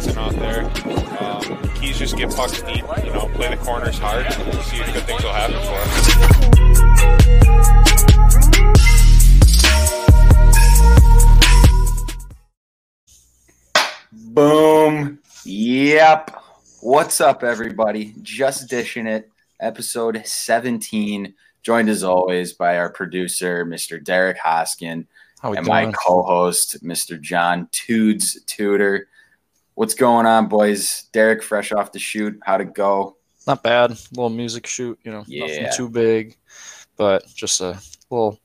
buzzing out there. Um, keys just get pucks deep, you know, play the corners hard, and see if good things will happen for us. Boom. Yep. What's up, everybody? Just dishing it. Episode 17. Joined as always by our producer, Mr. Derek Hoskin, and doing? my co-host, Mr. John Tudes Tudor. What's going on, boys? Derek, fresh off the shoot. How'd it go? Not bad. A little music shoot, you know, yeah. nothing too big, but just a little,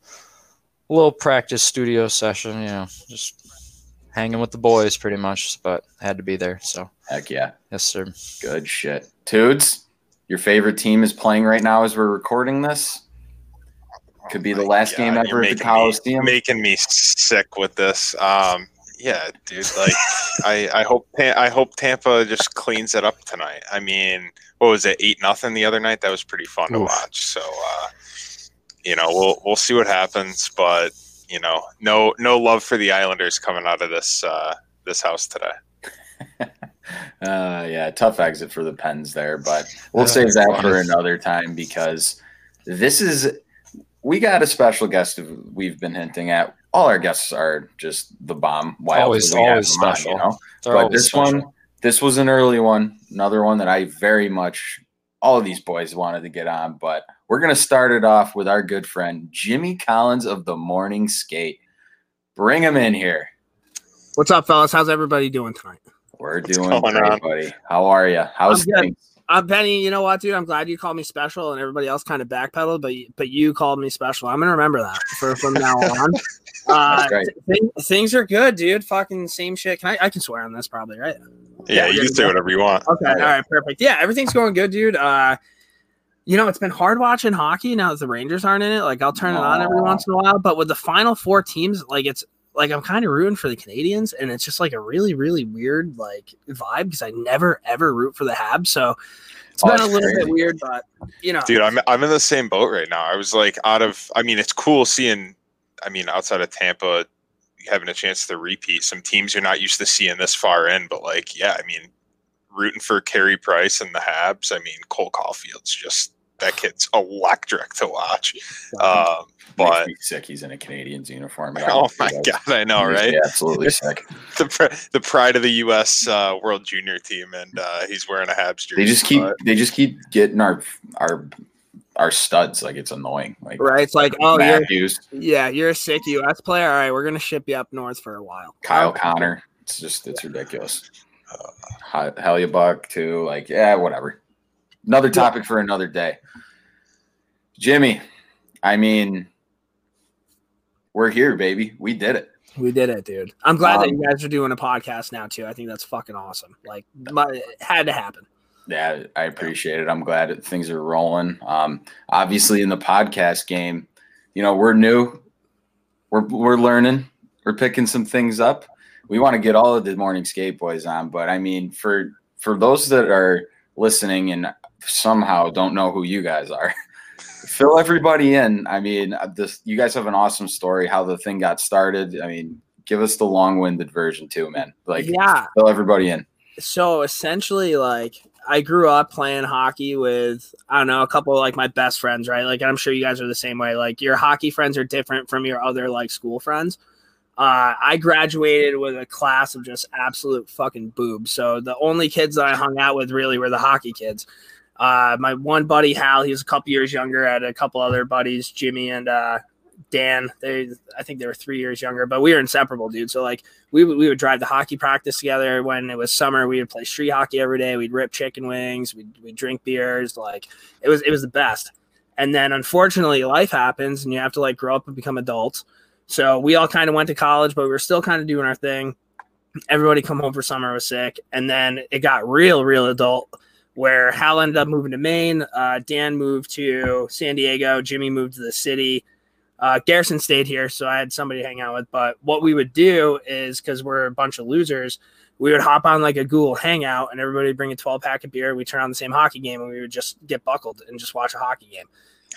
little practice studio session. You know, just hanging with the boys, pretty much. But had to be there. So heck yeah, yes sir. Good shit, Tudes. Your favorite team is playing right now as we're recording this. Could be the oh last God, game ever at the Coliseum. Me, making me sick with this. Um, yeah, dude. Like, I I hope I hope Tampa just cleans it up tonight. I mean, what was it, eight nothing the other night? That was pretty fun Oof. to watch. So, uh, you know, we'll we'll see what happens, but you know, no no love for the Islanders coming out of this uh, this house today. uh, yeah, tough exit for the Pens there, but we'll save that for another time because this is we got a special guest we've been hinting at all our guests are just the bomb. Why always, always special. On, you know? But this special. one, this was an early one, another one that I very much, all of these boys wanted to get on. But we're gonna start it off with our good friend Jimmy Collins of the Morning Skate. Bring him in here. What's up, fellas? How's everybody doing tonight? We're doing great, on? buddy. How are you? How's things? I'm Penny. You know what, dude? I'm glad you called me special, and everybody else kind of backpedaled, but but you called me special. I'm gonna remember that for from now on. Uh, th- things are good, dude. Fucking same shit. Can I? I can swear on this, probably, right? Yeah, yeah you can say whatever you want. Okay, all right, perfect. Yeah, everything's going good, dude. Uh, you know, it's been hard watching hockey now that the Rangers aren't in it. Like, I'll turn it on every once in a while, but with the final four teams, like, it's like I'm kind of rooting for the Canadiens, and it's just like a really, really weird like vibe because I never ever root for the Habs. So it's oh, been a oh, little crazy. bit weird, but you know, dude, I'm I'm in the same boat right now. I was like, out of, I mean, it's cool seeing. I mean, outside of Tampa, having a chance to repeat some teams you're not used to seeing this far in, but like, yeah, I mean, rooting for Carey Price and the Habs. I mean, Cole Caufield's just that kid's electric to watch. Um, but sick. He's in a Canadian's uniform. Oh my god, I know, right? absolutely sick. the the pride of the U.S. Uh, World Junior team, and uh, he's wearing a Habs jersey. They just keep but... they just keep getting our our our studs. Like it's annoying. Like right, it's like oh you're, yeah, you're a sick U.S. player. All right, we're gonna ship you up north for a while. Kyle Connor. It's just it's ridiculous. Uh, Hellebuyck too. Like yeah, whatever. Another topic for another day. Jimmy, I mean, we're here, baby. We did it. We did it, dude. I'm glad um, that you guys are doing a podcast now too. I think that's fucking awesome. Like, my, it had to happen. Yeah, I appreciate it. I'm glad that things are rolling. Um, obviously, in the podcast game, you know, we're new. We're we're learning. We're picking some things up. We want to get all of the morning skate boys on, but I mean, for for those that are listening and somehow don't know who you guys are. Fill everybody in. I mean, uh, this you guys have an awesome story how the thing got started. I mean, give us the long-winded version too, man. Like, yeah, fill everybody in. So essentially, like, I grew up playing hockey with I don't know a couple of like my best friends, right? Like, I'm sure you guys are the same way. Like, your hockey friends are different from your other like school friends. Uh, I graduated with a class of just absolute fucking boobs. So the only kids that I hung out with really were the hockey kids. Uh, my one buddy Hal, he was a couple years younger. I had a couple other buddies, Jimmy and uh, Dan. They, I think they were three years younger, but we were inseparable, dude. So like we we would drive to hockey practice together. When it was summer, we would play street hockey every day. We'd rip chicken wings. We'd we drink beers. Like it was it was the best. And then unfortunately, life happens, and you have to like grow up and become adults. So we all kind of went to college, but we were still kind of doing our thing. Everybody come home for summer was sick, and then it got real, real adult where Hal ended up moving to Maine. Uh, Dan moved to San Diego. Jimmy moved to the city. Uh, Garrison stayed here, so I had somebody to hang out with. But what we would do is because we're a bunch of losers, we would hop on like a Google Hangout and everybody bring a 12 pack of beer. We turn on the same hockey game and we would just get buckled and just watch a hockey game.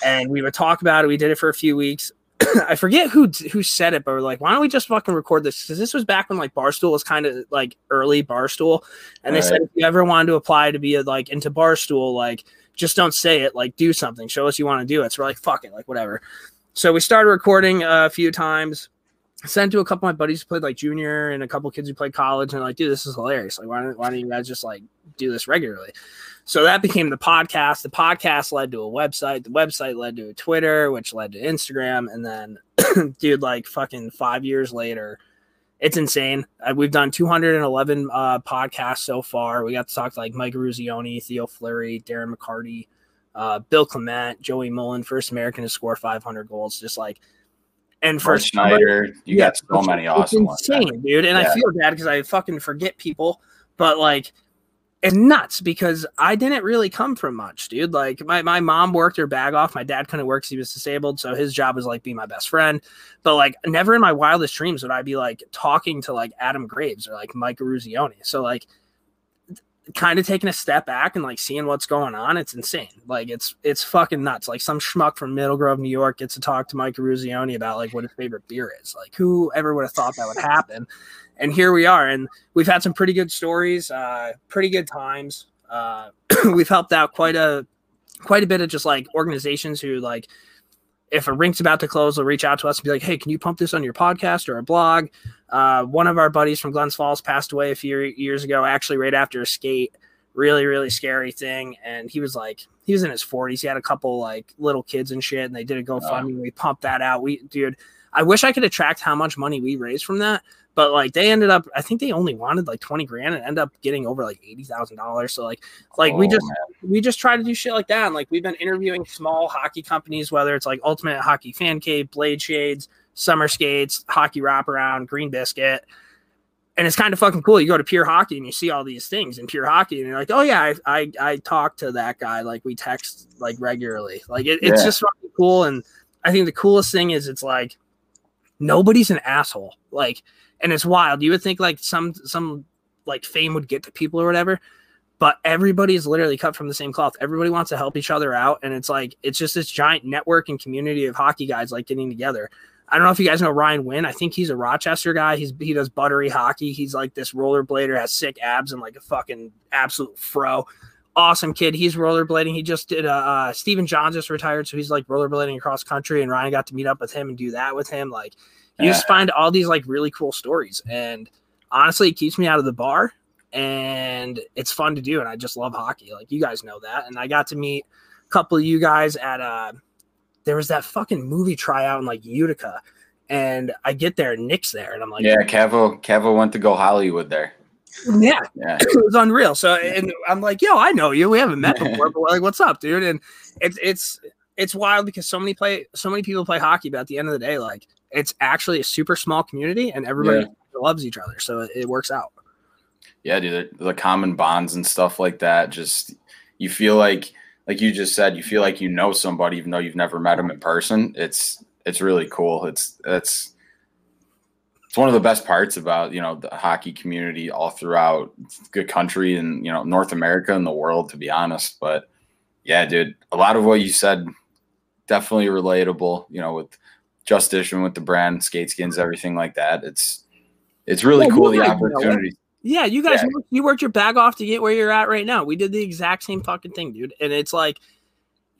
And we would talk about it. We did it for a few weeks. I forget who who said it, but we're like, why don't we just fucking record this? Because this was back when like Barstool was kind of like early Barstool, and they said if you ever wanted to apply to be a, like into Barstool, like just don't say it, like do something, show us you want to do it. So we're like, fuck it, like whatever. So we started recording uh, a few times. Sent to a couple of my buddies who played like junior and a couple kids who played college, and like, dude, this is hilarious. Like, why don't why don't you guys just like do this regularly? So that became the podcast. The podcast led to a website. The website led to a Twitter, which led to Instagram. And then, dude, like fucking five years later, it's insane. Uh, we've done 211 uh, podcasts so far. We got to talk to like Mike Eruzione, Theo Fleury, Darren McCarty, uh, Bill Clement, Joey Mullen, first American to score 500 goals. Just like, and for Schneider, you yeah, got so many awesome insane, ones. dude. And yeah. I feel bad because I fucking forget people, but like it's nuts because I didn't really come from much, dude. Like my, my mom worked her bag off. My dad couldn't work he was disabled. So his job was like be my best friend. But like never in my wildest dreams would I be like talking to like Adam Graves or like Mike Eruzione. So like kind of taking a step back and like seeing what's going on, it's insane. Like it's it's fucking nuts. Like some schmuck from Middle Grove, New York gets to talk to Mike Eruzione about like what his favorite beer is. Like who ever would have thought that would happen? and here we are. And we've had some pretty good stories, uh, pretty good times. Uh, we've helped out quite a quite a bit of just like organizations who like if a rink's about to close, they'll reach out to us and be like, "Hey, can you pump this on your podcast or a blog?" Uh, one of our buddies from Glens Falls passed away a few years ago, actually right after a skate. Really, really scary thing, and he was like, he was in his forties. He had a couple like little kids and shit, and they did a GoFundMe. Oh. We pumped that out. We, dude, I wish I could tracked how much money we raised from that but like they ended up, I think they only wanted like 20 grand and end up getting over like $80,000. So like, like oh, we just, man. we just try to do shit like that. And like, we've been interviewing small hockey companies, whether it's like Ultimate Hockey Fan Cave, Blade Shades, Summer Skates, Hockey Wraparound, Green Biscuit. And it's kind of fucking cool. You go to Pure Hockey and you see all these things in Pure Hockey, and you're like, "Oh yeah, I I, I talk to that guy. Like we text like regularly. Like it, it's yeah. just fucking cool." And I think the coolest thing is it's like nobody's an asshole. Like and it's wild. You would think like some some like fame would get to people or whatever, but everybody is literally cut from the same cloth. Everybody wants to help each other out, and it's like it's just this giant network and community of hockey guys like getting together. I don't know if you guys know Ryan Wynn. I think he's a Rochester guy. He's he does buttery hockey. He's like this rollerblader, has sick abs and like a fucking absolute fro. Awesome kid. He's rollerblading. He just did. Uh, uh Stephen Johns just retired, so he's like rollerblading across country. And Ryan got to meet up with him and do that with him. Like you just find all these like really cool stories and honestly it keeps me out of the bar and it's fun to do and i just love hockey like you guys know that and i got to meet a couple of you guys at uh there was that fucking movie tryout in like utica and i get there and nick's there and i'm like yeah cavo cavo went to go hollywood there yeah, yeah. it was unreal so and i'm like yo i know you we haven't met before but like what's up dude and it's it's it's wild because so many play so many people play hockey but at the end of the day like it's actually a super small community and everybody yeah. loves each other. So it, it works out. Yeah, dude, the, the common bonds and stuff like that. Just you feel like, like you just said, you feel like you know somebody even though you've never met them in person. It's it's really cool. It's it's it's one of the best parts about you know the hockey community all throughout the country and you know North America and the world, to be honest. But yeah, dude, a lot of what you said definitely relatable. You know, with Justition with the brand, skate skins, everything like that. It's it's really yeah, cool the opportunity. Yeah, you guys, yeah. you worked your bag off to get where you're at right now. We did the exact same fucking thing, dude. And it's like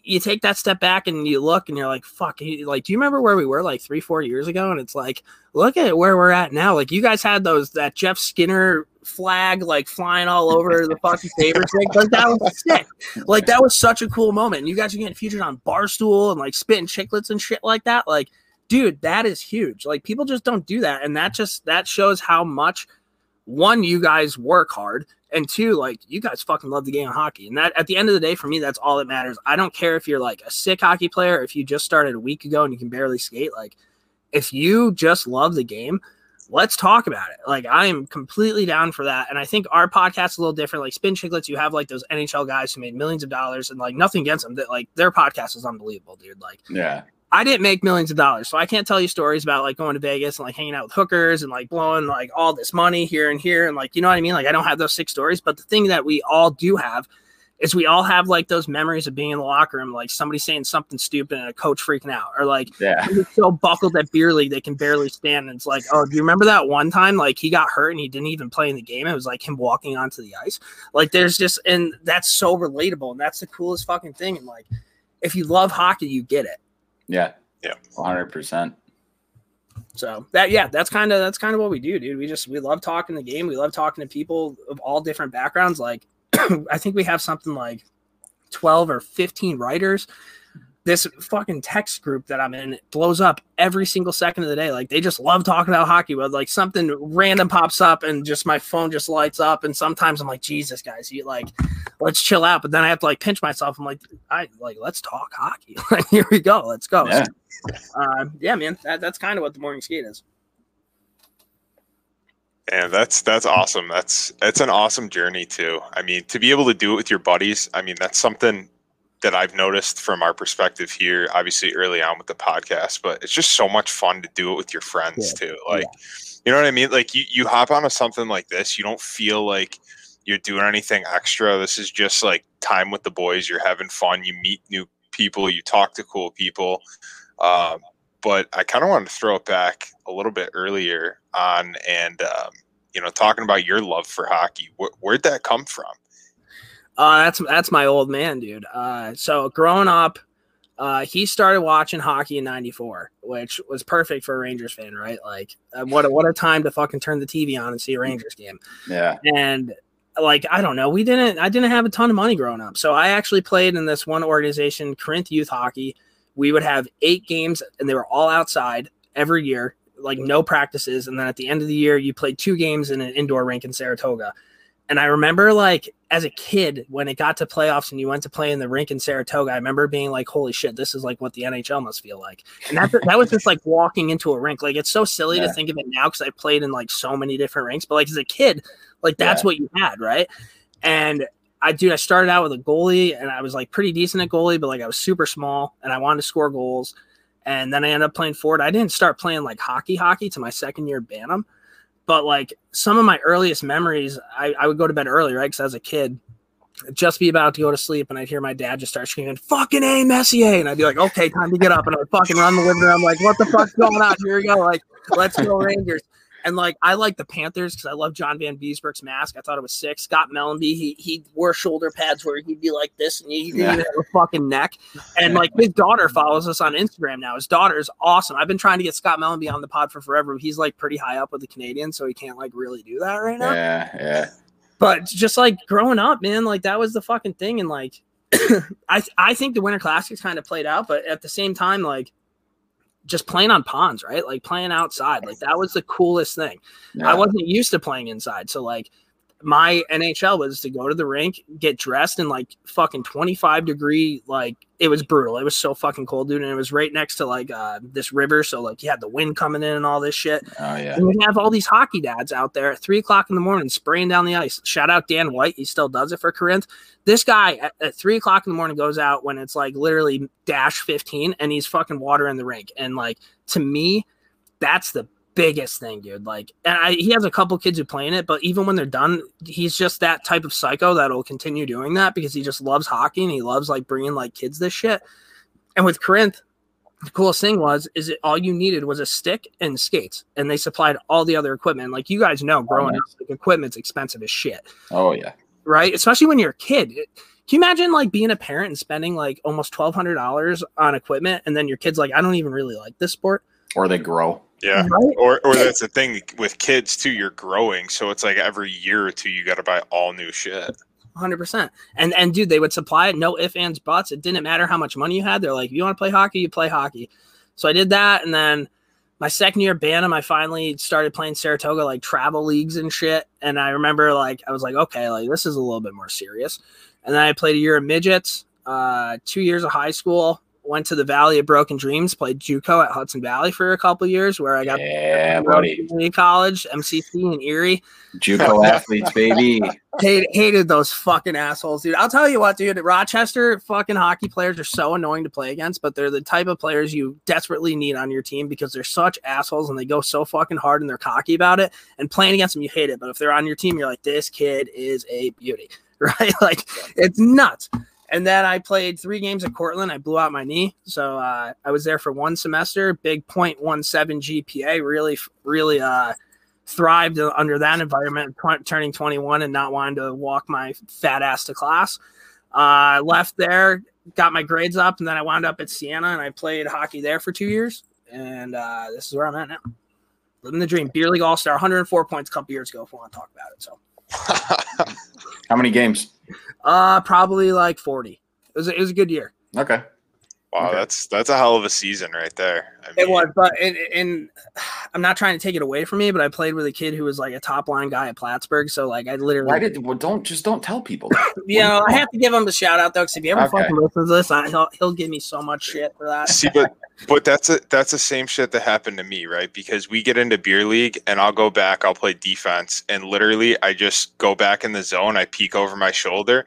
you take that step back and you look and you're like, fuck, like, do you remember where we were like three, four years ago? And it's like, look at where we're at now. Like, you guys had those, that Jeff Skinner flag like flying all over the fucking favorites. Like, like, that was sick. Like, that was such a cool moment. And you guys are getting featured on Barstool and like spitting chiclets and shit like that. Like, dude, that is huge. Like people just don't do that. And that just that shows how much one, you guys work hard, and two, like you guys fucking love the game of hockey. And that at the end of the day, for me, that's all that matters. I don't care if you're like a sick hockey player, if you just started a week ago and you can barely skate. Like, if you just love the game, let's talk about it. Like, I am completely down for that. And I think our podcast is a little different. Like Spittin' Chiclets, you have like those NHL guys who made millions of dollars, and like nothing against them. That like their podcast is unbelievable, dude. Like, yeah, I didn't make millions of dollars, so I can't tell you stories about like going to Vegas and like hanging out with hookers and like blowing like all this money here and here and like you know what I mean. Like I don't have those six stories, but the thing that we all do have is we all have like those memories of being in the locker room, like somebody saying something stupid and a coach freaking out, or like yeah, so buckled at beer league they can barely stand. And it's like, oh, do you remember that one time like he got hurt and he didn't even play in the game? It was like him walking onto the ice. Like there's just and that's so relatable and that's the coolest fucking thing. And like if you love hockey, you get it. Yeah, yeah, hundred percent. So that yeah, that's kind of that's kind of what we do, dude. We just we love talking the game. We love talking to people of all different backgrounds. Like I think we have something like 12 or 15 writers. This fucking text group that I'm in blows up every single second of the day. Like they just love talking about hockey, but like something random pops up and just my phone just lights up. And sometimes I'm like, Jesus, guys, you like, let's chill out. But then I have to like pinch myself. I'm like, I like, let's talk hockey. Here we go. Let's go. Yeah, so, uh, yeah man, that, that's kind of what the morning skate is. And that's that's awesome. That's that's an awesome journey too. I mean, to be able to do it with your buddies, I mean, that's something that I've noticed from our perspective here, obviously early on with the podcast, but it's just so much fun to do it with your friends yeah. too. Like, yeah. you know what I mean? Like you, you hop onto something like this, you don't feel like you're doing anything extra. This is just like time with the boys. You're having fun. You meet new people. You talk to cool people. Um, but I kind of wanted to throw it back a little bit earlier on and, um, you know, talking about your love for hockey. Wh- where'd that come from? Uh, that's that's my old man, dude. Uh, so growing up, uh, he started watching hockey in '94, which was perfect for a Rangers fan, right? Like, uh, what a, what a time to fucking turn the TV on and see a Rangers game. Yeah. And like, I don't know, we didn't. I didn't have a ton of money growing up, so I actually played in this one organization, Corinth Youth Hockey. We would have eight games, and they were all outside every year, like no practices. And then at the end of the year, you played two games in an indoor rink in Saratoga. And I remember like as a kid when it got to playoffs and you went to play in the rink in Saratoga, I remember being like, "Holy shit, this is like what the NHL must feel like." And that that was just like walking into a rink. Like it's so silly yeah. to think of it now because I played in like so many different rinks, but like as a kid, like that's yeah. what you had, right? And I dude, I started out with a goalie and I was like pretty decent at goalie, but like I was super small and I wanted to score goals. And then I ended up playing forward. I didn't start playing like hockey hockey to my second year Bantam. But like some of my earliest memories, I, I would go to bed early, right? Because as a kid, I'd just be about to go to sleep, and I'd hear my dad just start screaming, "Fucking a Messier!" And I'd be like, "Okay, time to get up." And I'd fucking run the living room. Like, "What the fuck's going on? Here we go! Like, let's go Rangers!" And like I like the Panthers because I love John Van Vanbiesbrouck's mask. I thought it was sick. Scott Mellanby, he he wore shoulder pads where he'd be like this and he, yeah. have a fucking neck. And like his daughter follows us on Instagram now. His daughter is awesome. I've been trying to get Scott Mellanby on the pod for forever. He's like pretty high up with the Canadiens, so he can't like really do that right now. Yeah, yeah. But just like growing up, man, like that was the fucking thing. And like I I think the Winter Classics kind of played out, but at the same time, like just playing on ponds, right? Like playing outside. Like that was the coolest thing. Yeah. I wasn't used to playing inside. So like my NHL was to go to the rink, get dressed in like fucking 25 degree, like it was brutal. It was so fucking cold, dude. And it was right next to like uh, this river. So like you had the wind coming in and all this shit. Oh, yeah. And we have all these hockey dads out there at three o'clock in the morning spraying down the ice. Shout out Dan White. He still does it for Corinth. This guy at, at three o'clock in the morning goes out when it's like literally dash 15 and he's fucking water in the rink. And like to me, that's the biggest thing, dude. Like, and I, he has a couple kids who play in it, but even when they're done, he's just that type of psycho that'll continue doing that because he just loves hockey and he loves like bringing like kids this shit. And with Corinth, the coolest thing was is it all you needed was a stick and skates, and they supplied all the other equipment. Like you guys know, growing oh, up, like, equipment's expensive as shit. Oh yeah, right. Especially when you're a kid. It, can you imagine like being a parent and spending like almost twelve hundred dollars on equipment, and then your kid's like, I don't even really like this sport. Or they grow. Yeah. Right? Or or that's the thing with kids too, you're growing. So it's like every year or two you gotta buy all new shit. Hundred percent. And and dude, they would supply it, no ifs, ands, buts. It didn't matter how much money you had. They're like, if you want to play hockey, you play hockey. So I did that, and then my second year Bantam, I finally started playing Saratoga like travel leagues and shit. And I remember like I was like, okay, like this is a little bit more serious. And then I played a year of midgets, uh, two years of high school, went to the Valley of Broken Dreams, played JUCO at Hudson Valley for a couple years, where I got yeah, buddy. college, MCC in Erie. JUCO athletes, baby. Hated, hated those fucking assholes, dude. I'll tell you what, dude. Rochester fucking hockey players are so annoying to play against, but they're the type of players you desperately need on your team because they're such assholes and they go so fucking hard and they're cocky about it. And playing against them, you hate it. But if they're on your team, you're like, this kid is a beauty right? Like it's nuts. And then I played three games at Cortland. I blew out my knee, so uh, I was there for one semester. Big .17 GPA. Really, really uh, thrived under that environment. turning 21 and not wanting to walk my fat ass to class. Uh, left there, got my grades up, and then I wound up at Siena and I played hockey there for two years. And uh, this is where I'm at now. Living the dream. Beer League All Star, 104 points a couple years ago. If we want to talk about it, so. How many games? Uh, probably like 40. It was a, it was a good year. Okay. Wow, okay. that's that's a hell of a season right there. I mean, it was, but and, and, I'm not trying to take it away from me, but I played with a kid who was like a top line guy at Plattsburgh. So like I literally, why did well don't just don't tell people. you know, I have to give him a shout out though, because if he ever okay. fucking listens to this, I, he'll he'll give me so much shit for that. See, but but that's a that's the same shit that happened to me, right? Because we get into beer league and I'll go back, I'll play defense, and literally I just go back in the zone, I peek over my shoulder,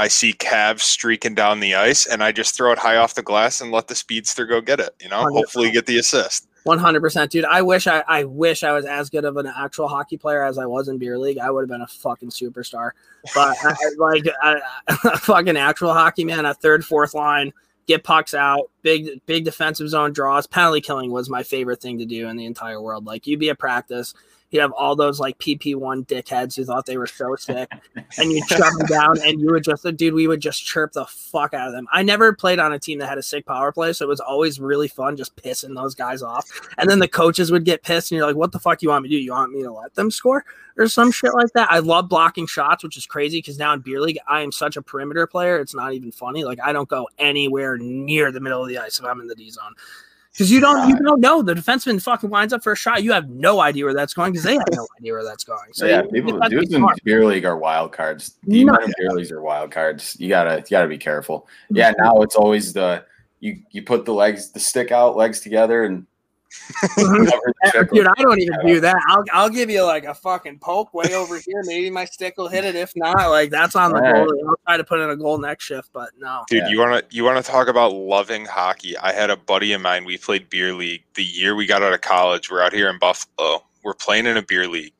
I see Cavs streaking down the ice, and I just throw it high off the glass and let the speedster go get it. You know, 100. hopefully get the assist. One hundred percent, dude. I wish I, I wish I was as good of an actual hockey player as I was in beer league. I would have been a fucking superstar. But I, like a fucking actual hockey man, a third, fourth line, get pucks out, big, big defensive zone draws. Penalty killing was my favorite thing to do in the entire world. Like you'd be at practice, you have all those like PP1 dickheads who thought they were so sick, and you shove them down, and you would just, dude, we would just chirp the fuck out of them. I never played on a team that had a sick power play, so it was always really fun just pissing those guys off. And then the coaches would get pissed, and you're like, what the fuck you want me to do? You want me to let them score or some shit like that? I love blocking shots, which is crazy because now in beer league, I am such a perimeter player. It's not even funny. Like I don't go anywhere near the middle of the ice if I'm in the D zone because you don't you don't know the defenseman fucking winds up for a shot. You have no idea where that's going because they have no idea where that's going. So yeah, people dudes in beer league are wild cards. The no, beer leagues are wild cards. You gotta you gotta be careful. Yeah, now it's always the you you put the legs the stick out legs together and Mm-hmm. Dude, I don't even do that. I'll, I'll give you like a fucking poke way over here. Maybe my stick will hit it. If not, like that's on the goal. I'll try to put in a goal next shift, but no. Dude, yeah. you wanna you wanna talk about loving hockey? I had a buddy of mine. We played beer league the year we got out of college. We're out here in Buffalo. We're playing in a beer league.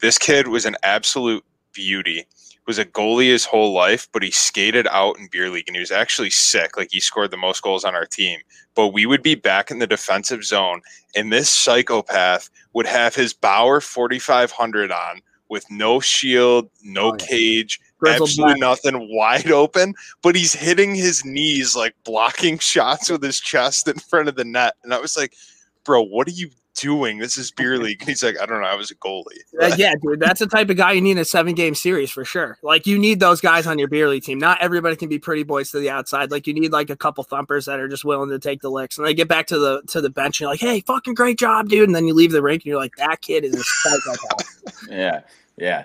This kid was an absolute beauty was a goalie his whole life, but he skated out in beer league and he was actually sick. Like he scored the most goals on our team. But we would be back in the defensive zone, and this psychopath would have his Bauer 4500 on with no shield, no oh, yeah. cage, Grizzled absolutely back. nothing, wide open. But he's hitting his knees, like blocking shots with his chest in front of the net. And I was like, bro, what are you doing? This is beer league. he's like, I don't know. I was a goalie. uh, yeah, dude, that's the type of guy you need in a seven game series for sure. Like you need those guys on your beer league team. Not everybody can be pretty boys to the outside. Like you need like a couple thumpers that are just willing to take the licks. And they get back to the to the bench and you're like, hey, fucking great job, dude. And then you leave the rink and you're like, that kid is a psychopath. yeah, yeah.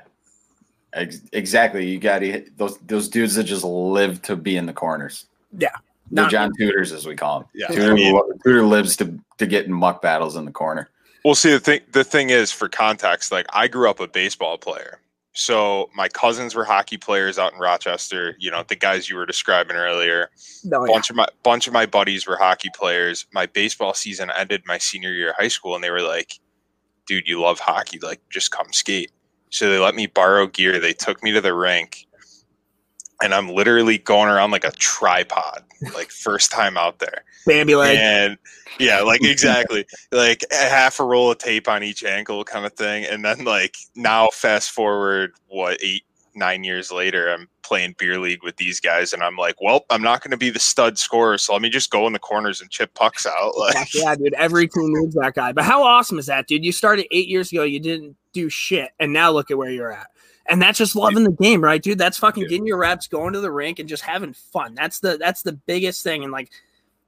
Ex- exactly. You got to those those dudes that just live to be in the corners. Yeah, the John Tudors, as we call him. Yeah, Tudor, I mean, Tudor lives to to get in muck battles in the corner. Well, see the thing. The thing is, for context, like I grew up a baseball player, so my cousins were hockey players out in Rochester. You know, the guys you were describing earlier. No, oh, bunch yeah. of my bunch of my buddies were hockey players. My baseball season ended my senior year of high school, and they were like, "Dude, you love hockey. Like, just come skate." So they let me borrow gear. They took me to the rink and I'm literally going around like a tripod, like first time out there. Bambi leg. And yeah, like exactly. like half a roll of tape on each ankle kind of thing. And then like now fast forward what eight, nine years later, I'm playing beer league with these guys and I'm like, well, I'm not gonna be the stud scorer, so let me just go in the corners and chip pucks out. Like yeah, dude, every team needs that guy. But how awesome is that, dude? You started eight years ago, you didn't do shit, and now look at where you're at. And that's just loving the game, right, dude? That's fucking yeah. getting your reps, going to the rink, and just having fun. That's the that's the biggest thing. And like,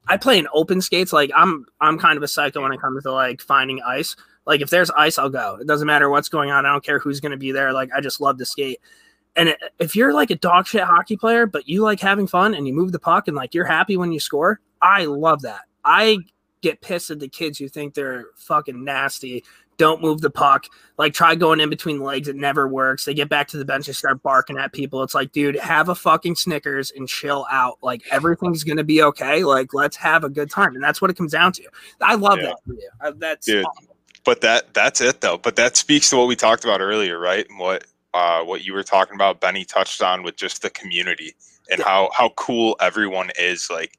I play in open skates. Like, I'm I'm kind of a psycho when it comes to like finding ice. Like, if there's ice, I'll go. It doesn't matter what's going on. I don't care who's going to be there. Like, I just love to skate. And if you're like a dog shit hockey player, but you like having fun and you move the puck and like you're happy when you score, I love that. I get pissed at the kids who think they're fucking nasty don't move the puck. Like try going in between the legs. It never works. They get back to the bench and start barking at people. It's like, dude, have a fucking Snickers and chill out. Like everything's gonna be okay. Like let's have a good time, and that's what it comes down to. I love yeah. that for you. that's dude. Awesome. But that that's it though. But that speaks to what we talked about earlier, right? What uh, what you were talking about, Benny touched on with just the community and how how cool everyone is. Like,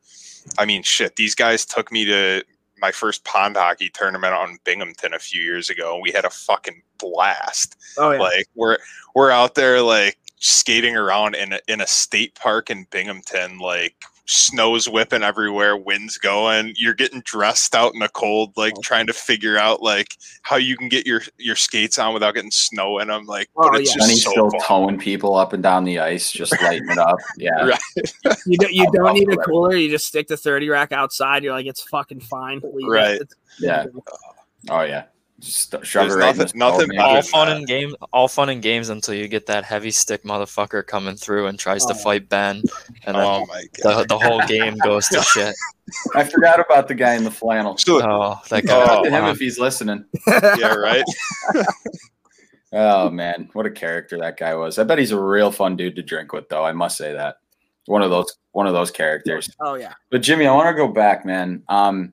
I mean, shit, these guys took me to my first pond hockey tournament on Binghamton a few years ago, we had a fucking blast. Oh yeah. Like we're we're out there like skating around in a, in a state park in Binghamton, like snow's whipping everywhere, winds going. You're getting dressed out in the cold, like oh. trying to figure out like how you can get your your skates on without getting snow in them. Like, oh, but it's yeah. just so still fun. towing people up and down the ice, just lighting it up. Yeah, right. you don't, you don't need a cooler. You just stick the thirty rack outside. You're like, it's fucking fine. Right. yeah. Oh yeah. Just shove There's right nothing, nothing all fun and games, all fun and games until you get that heavy stick motherfucker coming through and tries oh. to fight Ben, and then oh the, the, whole game goes to shit. I forgot about the guy in the flannel. Oh, that guy. Oh, to him if he's listening. yeah, right. oh man, what a character that guy was. I bet he's a real fun dude to drink with, though. I must say that one of those one of those characters. Oh yeah. But Jimmy, I want to go back, man. Um,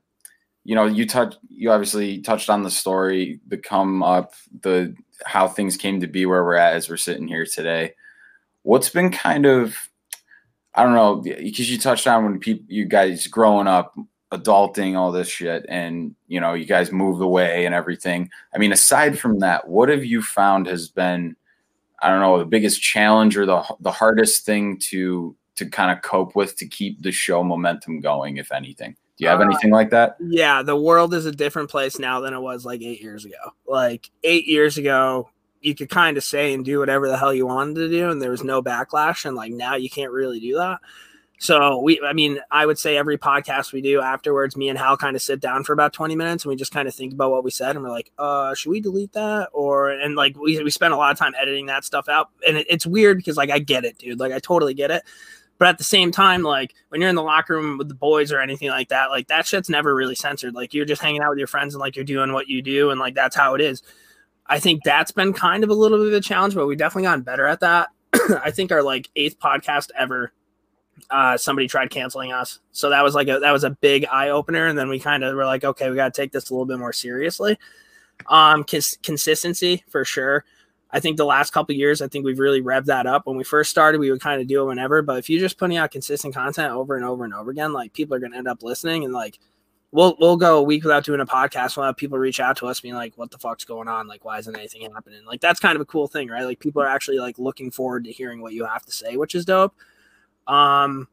you know, you touched, you obviously touched on the story, the come up, the how things came to be where we're at as we're sitting here today. What's been kind of, I don't know, because you touched on when people, you guys growing up, adulting, all this shit, and you know, you guys moved away and everything. I mean, aside from that, what have you found has been, I don't know, the biggest challenge or the the hardest thing to to kind of cope with to keep the show momentum going, if anything? Do you have uh, anything like that? Yeah, the world is a different place now than it was like eight years ago. Like eight years ago, you could kind of say and do whatever the hell you wanted to do, and there was no backlash. And like now, you can't really do that. So we, I mean, I would say every podcast we do afterwards, me and Hal kind of sit down for about 20 minutes and we just kind of think about what we said and we're like, uh, should we delete that? Or, and like, we, we spend a lot of time editing that stuff out. And it, it's weird because like, I get it, dude. Like I totally get it. But at the same time, like when you're in the locker room with the boys or anything like that, like that shit's never really censored. Like you're just hanging out with your friends and like you're doing what you do, and like that's how it is. I think that's been kind of a little bit of a challenge, but we've definitely gotten better at that. I think our like eighth podcast ever, uh, somebody tried canceling us, so that was like a that was a big eye opener, and then we kind of were like, okay, we got to take this a little bit more seriously. Um, cons- consistency for sure. I think the last couple years, I think we've really revved that up. When we first started, we would kind of do it whenever, but if you're just putting out consistent content over and over and over again, like people are going to end up listening and like we'll we'll go a week without doing a podcast. We'll have people reach out to us being like, "What the fuck's going on? Like, why isn't anything happening?" Like that's kind of a cool thing, right? Like people are actually like looking forward to hearing what you have to say, which is dope. Um,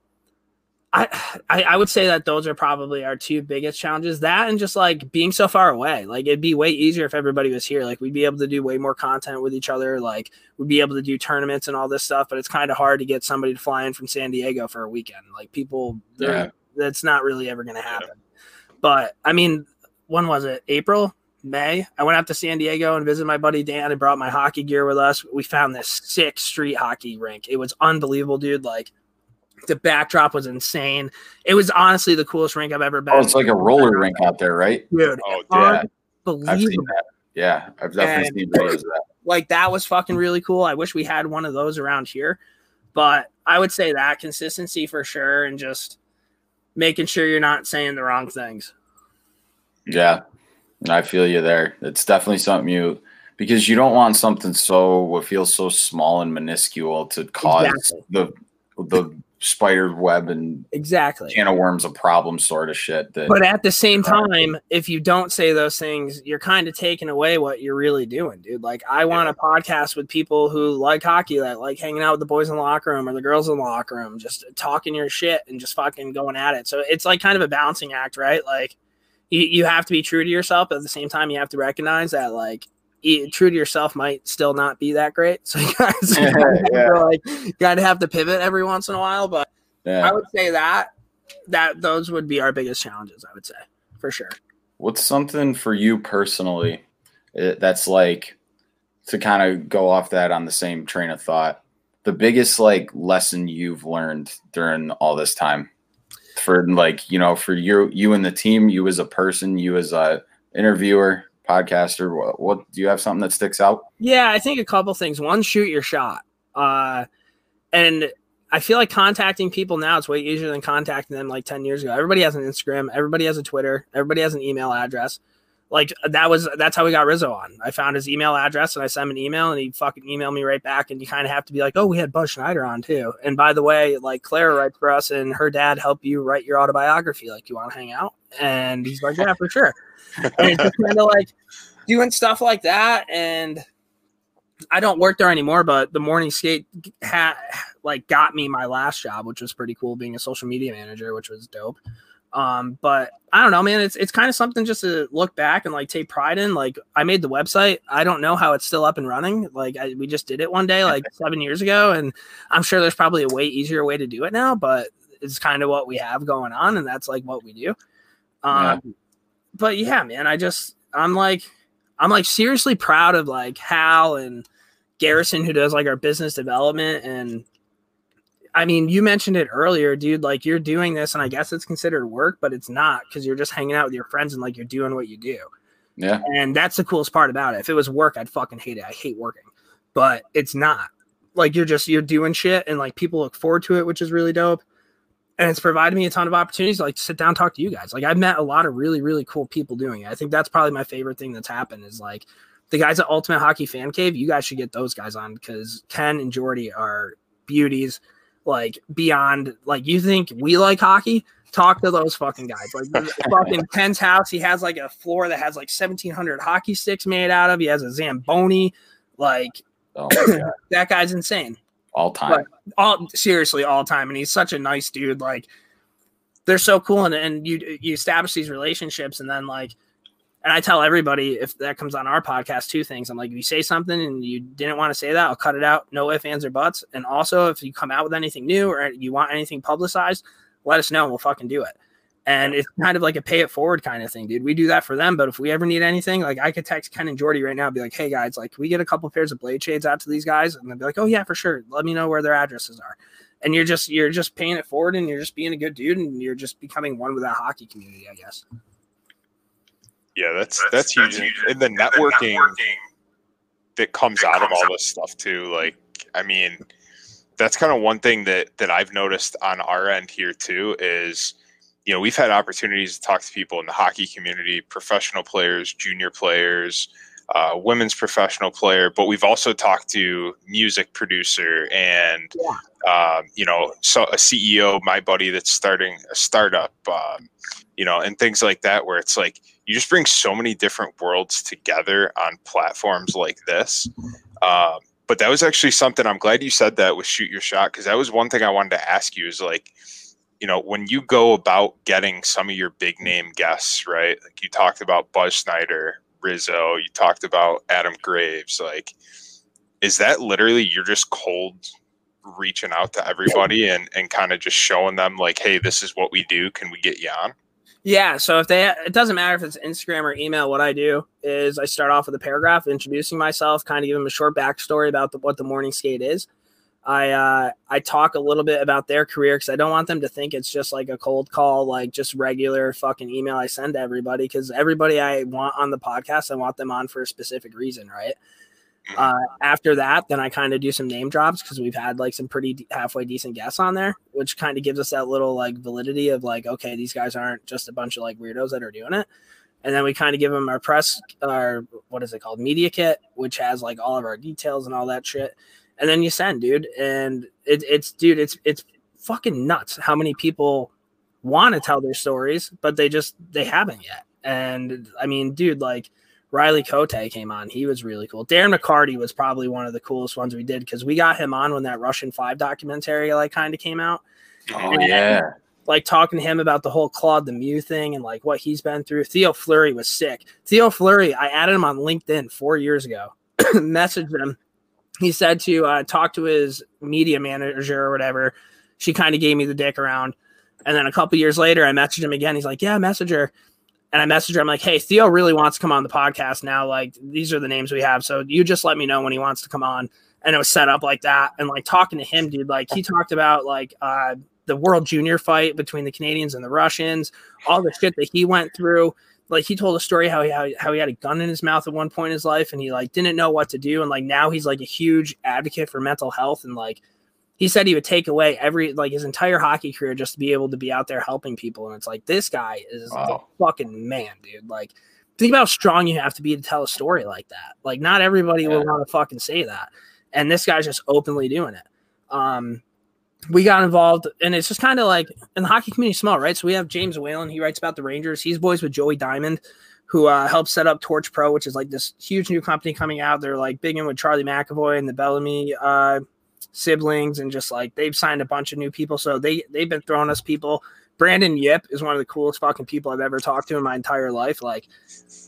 I, I, would say that those are probably our two biggest challenges. That and just like being so far away. Like it'd be way easier if everybody was here. Like we'd be able to do way more content with each other. Like we'd be able to do tournaments and all this stuff. But it's kind of hard to get somebody to fly in from San Diego for a weekend. Like people, yeah. that's not really ever going to happen. Yeah. But I mean, when was it? April, May. I went out to San Diego and visited my buddy Dan. I brought my hockey gear with us. We found this sick street hockey rink. It was unbelievable, dude. Like the backdrop was insane. It was honestly the coolest rink I've ever oh, been. Oh, it's like a roller rink out there, right? Dude, oh, yeah. I've seen that. Yeah, I've definitely and, seen videos of that. Like that was fucking really cool. I wish we had one of those around here. But I would say that consistency for sure and just making sure you're not saying the wrong things. Yeah. I feel you there. It's definitely something you because you don't want something so what feels so small and minuscule to cause exactly. the the spider web and exactly can of worms a problem sort of shit. That, but at the same time, if you don't say those things, you're kind of taking away what you're really doing, dude. Like I want a podcast with people who like hockey, that like hanging out with the boys in the locker room or the girls in the locker room, just talking your shit and just fucking going at it. So it's like kind of a balancing act, right? Like you, you have to be true to yourself, but at the same time, you have to recognize that like true to yourself might still not be that great. So you guys yeah, yeah. like gotta have to pivot every once in a while. But yeah. I would say that that those would be our biggest challenges. I would say for sure. What's something for you personally eh, that's like to kind of go off that on the same train of thought? The biggest like lesson you've learned during all this time for like you know for you you and the team, you as a person, you as a interviewer, podcaster? What, what do you have something that sticks out? Yeah, I think a couple things. One, shoot your shot. Uh, and I feel like contacting people now is way easier than contacting them like 10 years ago. Everybody has an Instagram, everybody has a Twitter, everybody has an email address. like that was that's how we got Rizzo on. I found his email address and I sent him an email and he fucking emailed me right back. And you kind of have to be like, oh, we had Buzz Schneider on too. And by the way, like Claire writes for us and her dad helped you write your autobiography. Like, you want to hang out? And he's like, yeah, for sure. and it's just kind of like doing stuff like that. And I don't work there anymore, but the morning skate had like got me my last job, which was pretty cool, being a social media manager, which was dope. Um, but I don't know, man. It's it's kind of something just to look back and like take pride in. Like I made the website. I don't know how it's still up and running. Like I, we just did it one day, like seven years ago, and I'm sure there's probably a way easier way to do it now. But it's kind of what we have going on, and that's like what we do. Um, yeah. But yeah, man. I just I'm like I'm like seriously proud of like Hal and Garrison who does like our business development and I mean, you mentioned it earlier, dude. Like you're doing this, and I guess it's considered work, but it's not because you're just hanging out with your friends and like you're doing what you do. Yeah. And that's the coolest part about it. If it was work, I'd fucking hate it. I hate working, but it's not. Like you're just you're doing shit, and like people look forward to it, which is really dope. And it's provided me a ton of opportunities to like sit down talk to you guys. Like I've met a lot of really really cool people doing it. I think that's probably my favorite thing that's happened is like the guys at Ultimate Hockey Fan Cave. You guys should get those guys on because Ken and Jordy are beauties like beyond like you think we like hockey talk to those fucking guys like fucking ken's house he has like a floor that has like 1700 hockey sticks made out of he has a zamboni like oh that guy's insane all time all seriously all time and he's such a nice dude like they're so cool and, and you you establish these relationships and then like and I tell everybody if that comes on our podcast, two things. I'm like, if you say something and you didn't want to say that, I'll cut it out. No ifs, ands, or buts. And also, if you come out with anything new or you want anything publicized, let us know and we'll fucking do it. And it's kind of like a pay it forward kind of thing, dude. We do that for them. But if we ever need anything, like I could text Ken and Jordy right now, be like, hey guys, like we get a couple pairs of blade shades out to these guys? And they'll be like, oh yeah, for sure. Let me know where their addresses are. And you're just you're just paying it forward and you're just being a good dude and you're just becoming one with that hockey community, I guess. Yeah, that's that's, that's huge. huge. And the networking, the networking that comes out comes of all out. this stuff too. Like, I mean, that's kind of one thing that that I've noticed on our end here too is you know we've had opportunities to talk to people in the hockey community professional players junior players uh, women's professional player but we've also talked to music producer and yeah. um, you know so a ceo my buddy that's starting a startup um, you know and things like that where it's like you just bring so many different worlds together on platforms like this. Um, but that was actually something I'm glad you said that with shoot your shot because that was one thing I wanted to ask you is like, you know, when you go about getting some of your big name guests, right? Like you talked about Buzz Schneider, Rizzo, you talked about Adam Graves, like, is that literally you're just cold reaching out to everybody and, and kind of just showing them like, hey, this is what we do. Can we get you on? Yeah, so if they, it doesn't matter if it's Instagram or email. What I do is I start off with a paragraph introducing myself, kind of give them a short backstory about the, what the morning skate is. I uh, I talk a little bit about their career because I don't want them to think it's just like a cold call, like just regular fucking email I send to everybody. Because everybody I want on the podcast, I want them on for a specific reason, right? Uh, after that, then I kind of do some name drops because we've had like some pretty halfway decent guests on there, which kind of gives us that little like validity of like, okay, these guys aren't just a bunch of like weirdos that are doing it. And then we kind of give them our press, our what is it called, media kit, which has like all of our details and all that shit. And then you send, dude, and it, it's dude, it's it's fucking nuts how many people want to tell their stories, but they just they haven't yet. And I mean, dude, like Riley Cote came on. He was really cool. Darren McCarty was probably one of the coolest ones we did because we got him on when that Russian Five documentary like kind of came out. Oh and, yeah. Like talking to him about the whole Claude Lemieux thing and like what he's been through. Theo Fleury was sick. Theo Fleury, I added him on LinkedIn four years ago. Messaged him. He said to uh, talk to his media manager or whatever. She kind of gave me the dick around. And then a couple years later, I messaged him again. He's like, "Yeah, messenger." and I messaged her. I'm like, hey, Theo really wants to come on the podcast now. Like, these are the names we have. So you just let me know when he wants to come on. And it was set up like that. And like talking to him, dude, like he talked about like uh, the world junior fight between the Canadians and the Russians, all the shit that he went through. Like he told a story how he how, how he had a gun in his mouth at one point in his life and he like didn't know what to do. And like now he's like a huge advocate for mental health and like he said he would take away every like his entire hockey career just to be able to be out there helping people. And it's like this guy is wow. the fucking man, dude. Like think about how strong you have to be to tell a story like that. Like not everybody yeah. will want to fucking say that. And this guy's just openly doing it. Um, we got involved, and it's just kind of like in the hockey community small, right? So we have James Whalen. He writes about the Rangers. He's boys with Joey Diamond, who uh, helped set up Torch Pro, which is like this huge new company coming out. They're like big in with Charlie McAvoy and the Bellamy uh, siblings, and just like they've signed a bunch of new people. So they they've been throwing us people. Brandon Yip is one of the coolest fucking people I've ever talked to in my entire life. Like,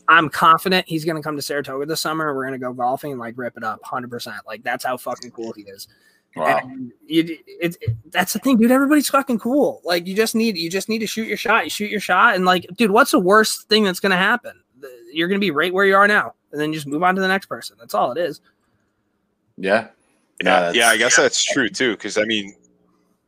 I'm confident he's gonna come to Saratoga this summer. We're gonna go golfing and like rip it up, hundred percent. Like that's how fucking cool he is. Wow. You, it, it, that's the thing, dude. Everybody's fucking cool. Like you just need you just need to shoot your shot. You shoot your shot, and like, dude, what's the worst thing that's gonna happen? You're gonna be right where you are now, and then just move on to the next person. That's all it is. Yeah. Yeah, yeah, I guess yeah. that's true too. Because I mean,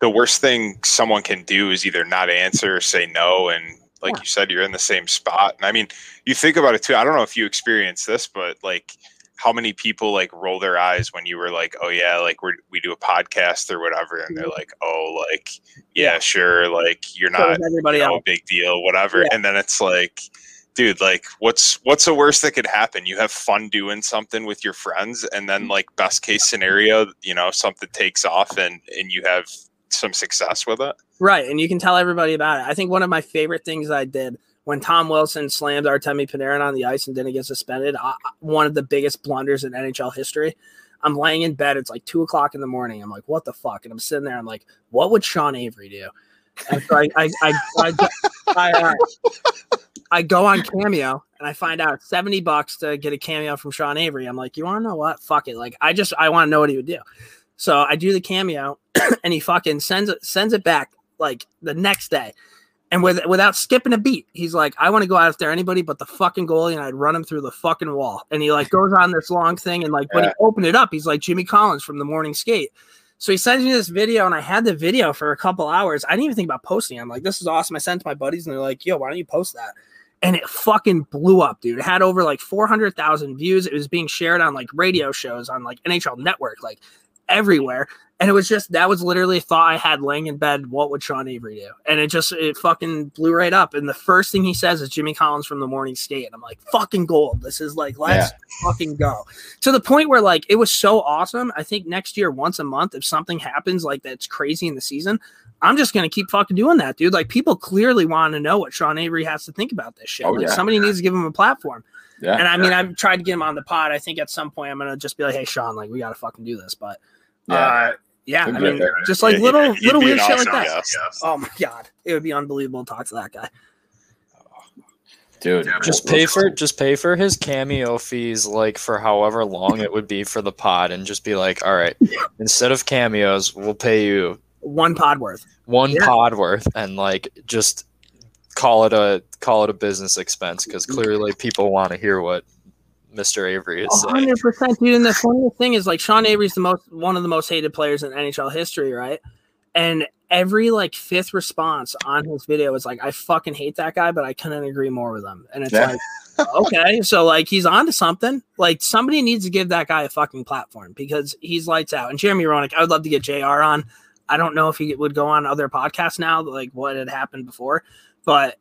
the worst thing someone can do is either not answer or say no, and like yeah. you said, you're in the same spot. And I mean, you think about it too. I don't know if you experience this, but like how many people like roll their eyes when you were like, oh yeah, like we we do a podcast or whatever, and they're mm-hmm. like, oh like yeah, sure, like you're not so everybody you know, a big deal, whatever. Yeah. And then it's like, dude, like what's what's the worst that could happen? You have fun doing something with your friends, and then mm-hmm. like best case scenario, you know, something takes off and and you have some success with it. Right, and you can tell everybody about it. I think one of my favorite things I did when Tom Wilson slammed Artemi Panarin on the ice and didn't get suspended, I, one of the biggest blunders in NHL history. I'm laying in bed. It's like two o'clock in the morning. I'm like, what the fuck? And I'm sitting there. I'm like, what would Sean Avery do? And so I, I, I, I, I, uh, I go on Cameo and I find out 70 bucks to get a cameo from Sean Avery. I'm like, you want to know what? Fuck it. Like, I just, I want to know what he would do. So I do the cameo and he fucking sends it, sends it back like the next day and with without skipping a beat, he's like, I want to go out there anybody but the fucking goalie, and I'd run him through the fucking wall. And he like goes on this long thing, and like yeah. when he opened it up, he's like Jimmy Collins from the morning skate. So he sends me this video, and I had the video for a couple hours. I didn't even think about posting. I'm like, this is awesome. I sent it to my buddies, and they're like, yo, why don't you post that? And it fucking blew up, dude. It had over like 400,000 views. It was being shared on like radio shows on like NHL Network, like everywhere. And it was just that was literally a thought I had laying in bed. What would Sean Avery do? And it just it fucking blew right up. And the first thing he says is Jimmy Collins from the morning skate. And I'm like, fucking gold. This is like, let's yeah. fucking go. To the point where like it was so awesome. I think next year, once a month, if something happens like that's crazy in the season, I'm just gonna keep fucking doing that, dude. Like people clearly want to know what Sean Avery has to think about this shit. Oh, like yeah. somebody needs to give him a platform. Yeah, and I mean, I've tried to get him on the pod. I think at some point I'm gonna just be like, "Hey, Sean, like we gotta fucking do this." But yeah. Uh, yeah, I mean, just like yeah, little little weird shit like that. Yes. Oh my god, it would be unbelievable to talk to that guy. Dude, just pay for just pay for his cameo fees, like for however long it would be for the pod, and just be like, all right, instead of cameos, we'll pay you one pod worth, one yeah. pod worth, and like just call it a call it a business expense because clearly people want to hear what Mr. Avery is. Hundred percent, dude. And the funny thing is, like Sean Avery's the most one of the most hated players in NHL history, right? And every like fifth response on his video is like, "I fucking hate that guy, but I couldn't agree more with him." And it's yeah. like, okay, so like he's onto something. Like somebody needs to give that guy a fucking platform because he's lights out. And Jeremy Roenick, I would love to get Jr. on. I don't know if he would go on other podcasts now, like what had happened before, but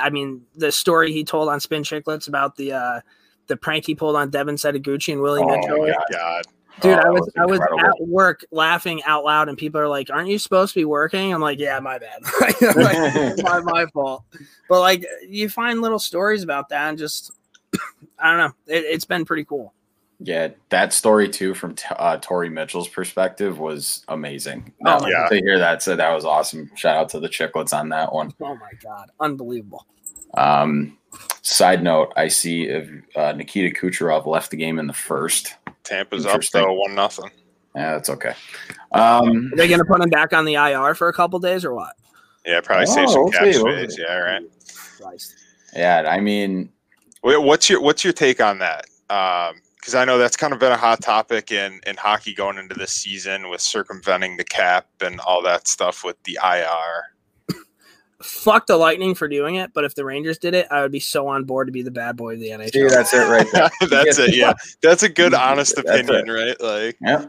I mean, the story he told on Spittin' Chiclets about the uh, the prank he pulled on Devin Setoguchi and Willie Mitchell. oh, my God. Dude, oh, I was, I was at work laughing out loud, and people are like, "Aren't you supposed to be working?" I'm like, "Yeah, my bad, like, my, my fault." But like, you find little stories about that, and just I don't know, it, has been pretty cool. Yeah, that story too, from uh, Torrey Mitchell's perspective, was amazing. Oh, yeah. To hear that, so that was awesome. Shout out to the Chiclets on that one. Oh my god, unbelievable. Um, Side note: I see if uh, Nikita Kucherov left the game in the first. Tampa's up though, one nothing. Yeah, that's okay. Um, Are they going to put him back on the IR for a couple days or what? Yeah, probably oh, save some cap space. Yeah, right. Christ. Yeah, I mean, what's your what's your take on that? Because um, I know that's kind of been a hot topic in in hockey going into this season with circumventing the cap and all that stuff with the IR fuck the Lightning for doing it, but if the Rangers did it, I would be so on board to be the bad boy of the NHL. See, that's it right there. that's it. Yeah, that's a good, honest opinion, right? Like, yeah.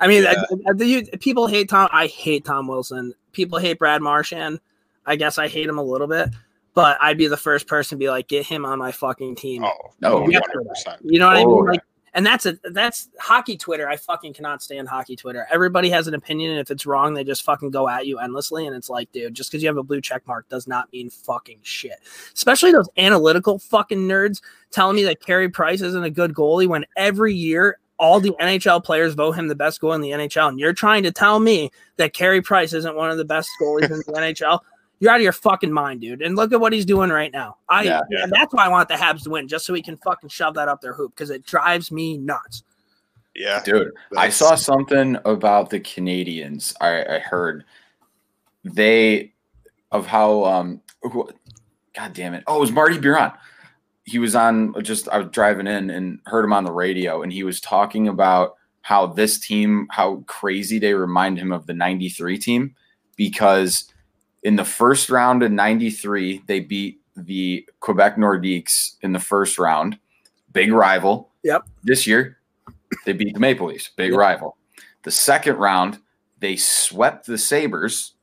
I mean, yeah. I, I, people hate Tom. I hate Tom Wilson. People hate Brad Marchand. I guess I hate him a little bit, but I'd be the first person to be like, get him on my fucking team. Oh, No, no, Yeah. 100%. You know what I Oh, mean? Like, and that's a that's hockey Twitter. I fucking cannot stand hockey Twitter. Everybody has an opinion, and if it's wrong, they just fucking go at you endlessly. And it's like, dude, just because you have a blue check mark does not mean fucking shit. Especially those analytical fucking nerds telling me that Carey Price isn't a good goalie when every year all the NHL players vote him the best goalie in the NHL, and you're trying to tell me that Carey Price isn't one of the best goalies in the NHL. You're out of your fucking mind, dude. And look at what he's doing right now. I Yeah. and that's why I want the Habs to win, just so he can fucking shove that up their hoop because it drives me nuts. Yeah. Dude, I saw something about the Canadiens. I, I heard they of how um who, God damn it. Oh, it was Marty Biron. He was on just I was driving in and heard him on the radio and he was talking about how this team, how crazy they remind him of the 93 team because in the first round in 93, they beat the Quebec Nordiques in the first round. Big rival. Yep. This year, they beat the Maple Leafs, big Yep. rival. The second round, they swept the Sabres.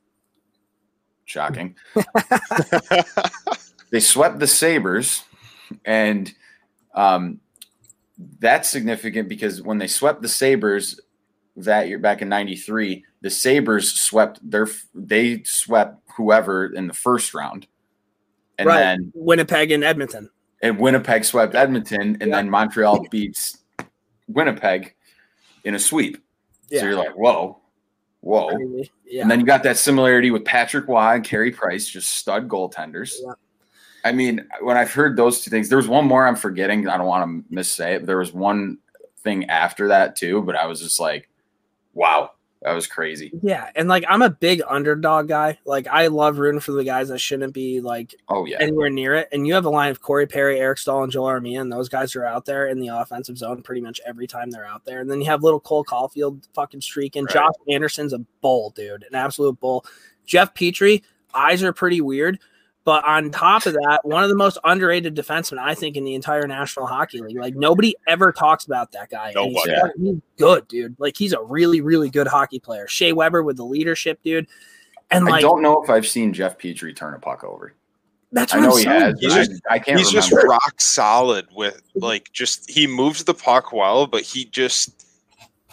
Shocking. they swept the Sabres, and um, that's significant because when they swept the Sabres that year back in '93, the Sabres swept their they swept whoever in the first round, and Right. then Winnipeg and Edmonton. and Winnipeg swept Edmonton, and Yeah. then Montreal beats Winnipeg in a sweep. Yeah. So you're like, whoa, whoa. Yeah. And then you got that similarity with Patrick Roy and Carey Price, just stud goaltenders. Yeah. I mean, when I've heard those two things, there was one more I'm forgetting. I don't want to missay it, but there was one thing after that too. But I was just like, wow, that was crazy. yeah. And like I'm a big underdog guy. Like I love rooting for the guys that shouldn't be like Oh yeah, anywhere near it. And you have a line of Corey Perry, Eric Staal, and Joel Armia, and those guys are out there in the offensive zone pretty much every time they're out there. And then you have little Cole Caufield fucking streaking. Right. Josh Anderson's a bull, dude, an absolute bull. Jeff Petry, eyes are pretty weird. But on top of that, one of the most underrated defensemen, I think, in the entire National Hockey League. Like nobody ever talks about that guy. and he's, Nobody. he's good, dude. Like he's a really, really good hockey player. Shea Weber with the leadership, dude. And I don't know if I've seen Jeff Petry turn a puck over. that's I what know I'm he saying. has. He's but I- just- I, can't He's just rock solid with like just he moves the puck well, but he just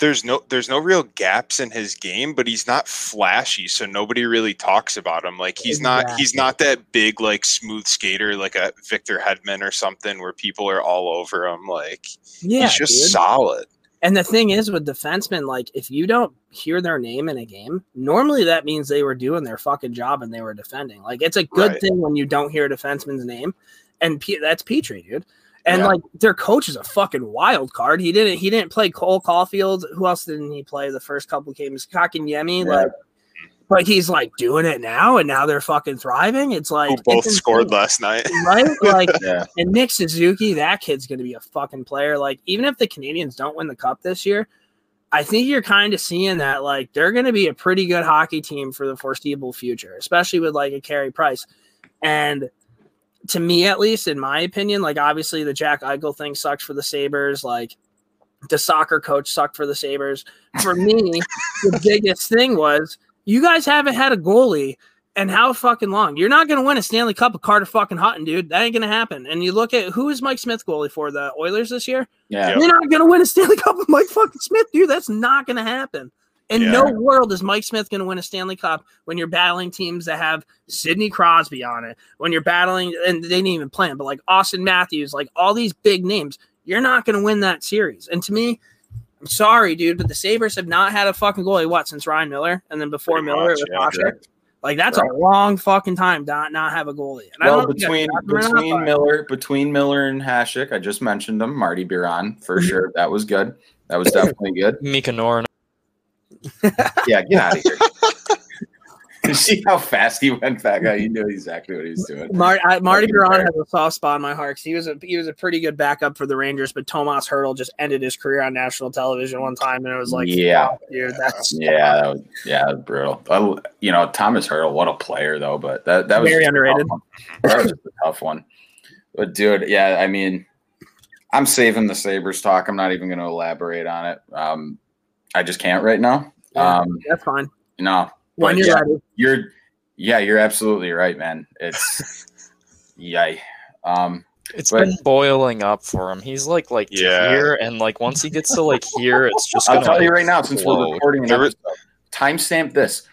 there's no there's no real gaps in his game, but he's not flashy, so nobody really talks about him. Like he's not he's not that big like smooth skater like a Victor Hedman or something where people are all over him. Like Yeah, he's just dude. solid. And the thing is with defensemen, like if you don't hear their name in a game, normally that means they were doing their fucking job and they were defending. Like it's a good Right. thing when you don't hear a defenseman's name, and P- that's Petry, dude. And Yeah. like their coach is a fucking wild card. He didn't he didn't play Cole Caufield. Who else didn't he play the first couple games? Kotkaniemi, Yeah. like. But he's like doing it now, and now they're fucking thriving. It's like Who both it's scored last night. right? Like Yeah, and Nick Suzuki, that kid's going to be a fucking player. Like, even if the Canadiens don't win the cup this year, I think you're kind of seeing that, like, they're going to be a pretty good hockey team for the foreseeable future, especially with like a Carey Price. And to me, at least, in my opinion, like, obviously the Jack Eichel thing sucks for the Sabres. Like, the soccer coach sucked for the Sabres. For me, the biggest thing was you guys haven't had a goalie and how fucking long? You're not going to win a Stanley Cup with Carter fucking Hutton, dude. That ain't going to happen. And you look at who is Mike Smith goalie for the Oilers this year? yeah. You're not going to win a Stanley Cup with Mike fucking Smith, dude. That's not going to happen. In Yeah. no world is Mike Smith going to win a Stanley Cup when you're battling teams that have Sidney Crosby on it. When you're battling, and they didn't even play him, but like Auston Matthews, like all these big names, you're not going to win that series. And to me, I'm sorry, dude, but the Sabres have not had a fucking goalie, what, since Ryan Miller? And then before Pretty Miller, much, it was Hasek. correct. Like that's Right. a long fucking time to not, not have a goalie. And I Well, don't know if you between guys got him or not, between Miller between Miller and Hasek, I just mentioned them. Marty Biron for Mhm. sure. That was good. That was definitely good. Mika Noronen. Yeah, get out of here. you see how fast he went back out? You knew exactly what he was doing. Mar- I, Marty Fucking Biron has a soft spot in my heart 'cause he was a he was a pretty good backup for the Rangers, but Tomas Hertl just ended his career on national television one time, and it was like, Yeah. fuck, dude, that's Yeah, that was yeah, that was brutal. I, you know, Thomas Hertl, what a player though, but that that was Very a underrated. tough one. That was a tough one. But dude, yeah, I mean, I'm saving the Sabres talk. I'm not even going to elaborate on it. Um, I just can't right now. Yeah. Um, that's fine. no, When you're yeah, ready, you're yeah, you're absolutely right, man. It's Yay. Um, it's but, been boiling up for him. He's like like yeah. here, and like once he gets to like here, it's just. I'll tell like, you right now, since we're recording an timestamp this.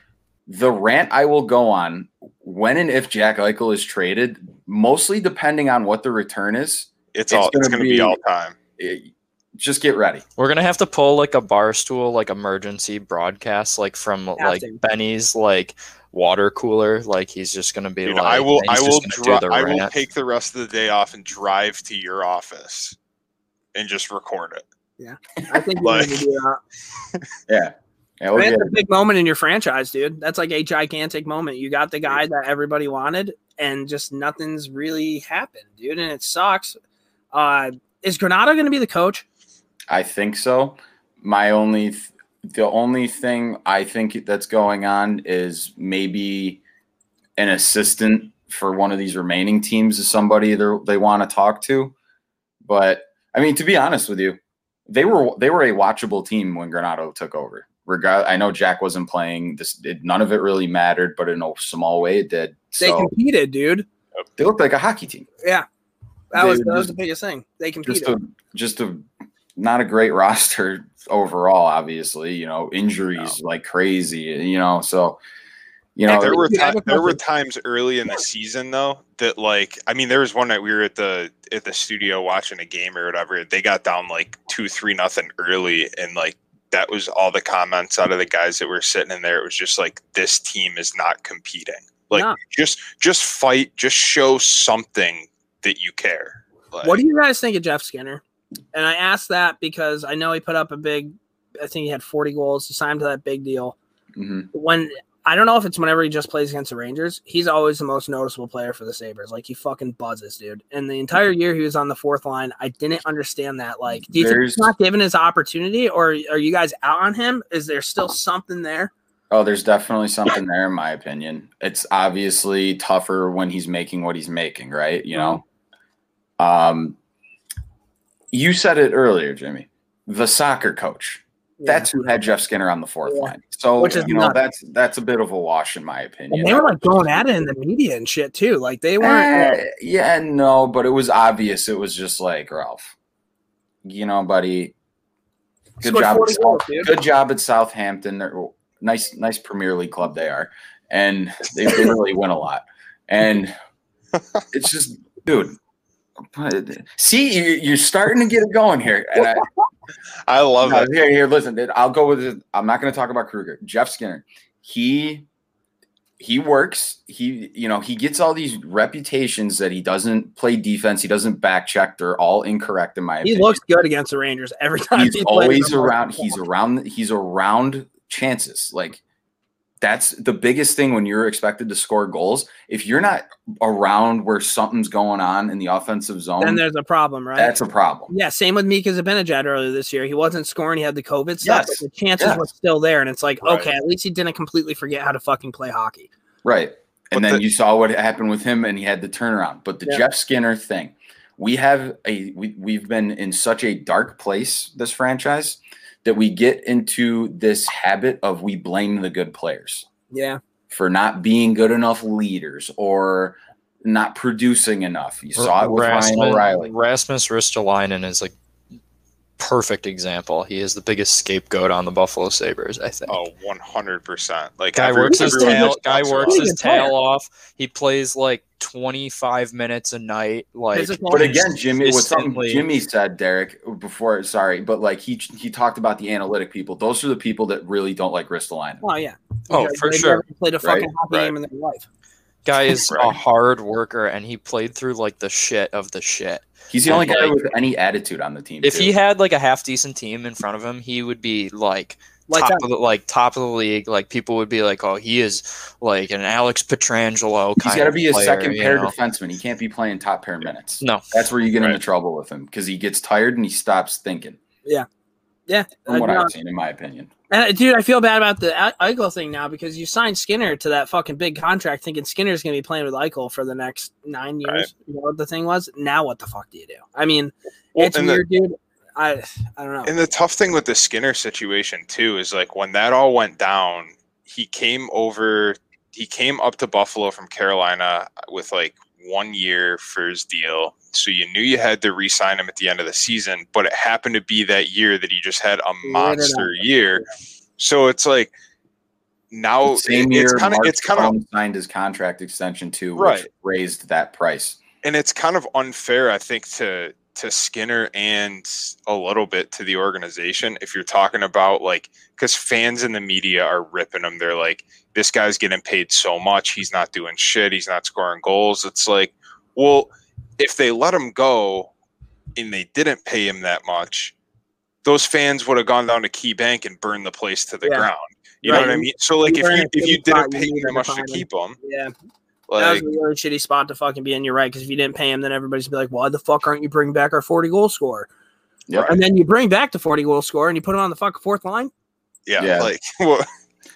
The rant I will go on when and if Jack Eichel is traded, mostly depending on what the return is. It's, it's all. Gonna it's going to be, be all time. It, just get ready. We're gonna have to pull like a bar stool, like emergency broadcast, like from like Benny's like water cooler. Like he's just gonna be Dude, like, I will, I will, dri- I will take the rest of the day off and drive to your office and just record it. Yeah, I think like, do that. yeah. Yeah, we'll that's a big moment in your franchise, dude. That's like a gigantic moment. You got the guy that everybody wanted, and just nothing's really happened, dude. And it sucks. Uh, is Granato going to be the coach? I think so. My only, th- the only thing I think that's going on is maybe an assistant for one of these remaining teams is somebody they want to talk to. But I mean, to be honest with you, they were they were a watchable team when Granato took over. Regard, I know Jack wasn't playing. This it, none of it really mattered, but in a small way, it did. So, they competed, dude. They looked like a hockey team. Yeah, that was that was the biggest thing. They competed. Just a, just a not a great roster overall. Obviously, you know injuries no. like crazy. You know, so you know there were th- there were times early in the season though that like I mean there was one night we were at the at the studio watching a game or whatever. They got down like two three nothing early and like that was all the comments out of the guys that were sitting in there. It was just like this team is not competing. Like no. just just fight, just show something that you care. Like, what do you guys think of Jeff Skinner? And I asked that because I know he put up a big, I think he had 40 goals. He signed to that big deal. Mm-hmm. When I don't know if it's whenever he just plays against the Rangers, he's always the most noticeable player for the Sabres. Like he fucking buzzes, dude. And the entire year he was on the fourth line, I didn't understand that. Like, do you There's, think he's not given his opportunity, or are you guys out on him? Is there still something there? Oh, there's definitely something there, in my opinion. It's obviously tougher when he's making what he's making, right? You know, um, you said it earlier, Jimmy. The soccer coach. Yeah. That's who had Jeff Skinner on the fourth yeah. line. So Which is you know nuts. that's that's a bit of a wash in my opinion. And they were like going at it in the media and shit too. Like they weren't. Uh, yeah, no, but it was obvious. It was just like Ralph. You know, buddy. Good job. Goals, good job at Southampton. They're nice, nice Premier League club they are, and they really win a lot. And it's just, dude, See, you're starting to get it going here. And I, I love it. Here, here, listen. dude, I'll go with it. I'm not going to talk about Krueger. Jeff Skinner. He he works. He you know he gets all these reputations that he doesn't play defense. He doesn't back check. They're all incorrect in my he opinion. He looks good against the Rangers every time. He's he always around. He's around. He's around chances. Like that's the biggest thing when you're expected to score goals. If you're not around where something's going on in the offensive zone, then there's a problem, right? That's a problem. Yeah, same with Mika Zibanejad earlier this year. He wasn't scoring. He had the COVID stuff, yes. but the chances yes. were still there. And it's like, right. okay, at least he didn't completely forget how to fucking play hockey. Right. And but then the- you saw what happened with him, and he had the turnaround. But the yeah. Jeff Skinner thing, we have a we, we've been in such a dark place this franchise that we get into this habit of we blame the good players. Yeah. For not being good enough leaders or not producing enough. You saw it with Rasmus, Ryan O'Reilly. Rasmus Ristolainen is like perfect example. He is the biggest scapegoat on the Buffalo Sabres, I think. Oh, 100%. Like guy works his tail guy works his tail off. He plays like 25 minutes a night like But again, Jimmy what something Jimmy said, Derek, before sorry, but like he he talked about the analytic people. Those are the people that really don't like Ristolainen. Oh yeah. Oh, for sure. Played a fucking right, hockey right. game in their life. Guy is right. a hard worker and he played through like the shit of the shit. He's the only guy with any attitude on the team. If too. he had like a half decent team in front of him, he would be like top of the, like top of the league. Like people would be like, "Oh, he is like an Alex Pietrangelo." He's got to be a player, second pair know? defenseman. He can't be playing top pair minutes. No, that's where you get right. into trouble with him because he gets tired and he stops thinking. Yeah, yeah. From what I've seen, in my opinion. And uh, dude, I feel bad about the Eichel thing now because you signed Skinner to that fucking big contract, thinking Skinner's going to be playing with Eichel for the next nine years. Right. You know what the thing was? Now what the fuck do you do? I mean, well, it's weird, the, dude. I I don't know. And the tough thing with the Skinner situation too is like when that all went down, he came over. He came up to Buffalo from Carolina with like one year for his deal. So you knew you had to re sign him at the end of the season, but it happened to be that year that he just had a monster year. So it's like now same year, it's kind of it's kind of signed his contract extension too, right? raised that price. And it's kind of unfair, I think, to to Skinner and a little bit to the organization if you're talking about like because fans in the media are ripping him. They're like, this guy's getting paid so much, he's not doing shit, he's not scoring goals. It's like, well, if they let him go and they didn't pay him that much, those fans would have gone down to KeyBank and burned the place to the yeah. ground. You right. know what I mean? So like if you if you didn't pay him that much to keep him, yeah. Like, that was a really shitty spot to fucking be in. You're right, because if you didn't pay him, then everybody's be like, "Why the fuck aren't you bringing back our 40 goal scorer?" Yeah, and then you bring back the 40 goal scorer and you put him on the fucking fourth line. Yeah, yeah. like well,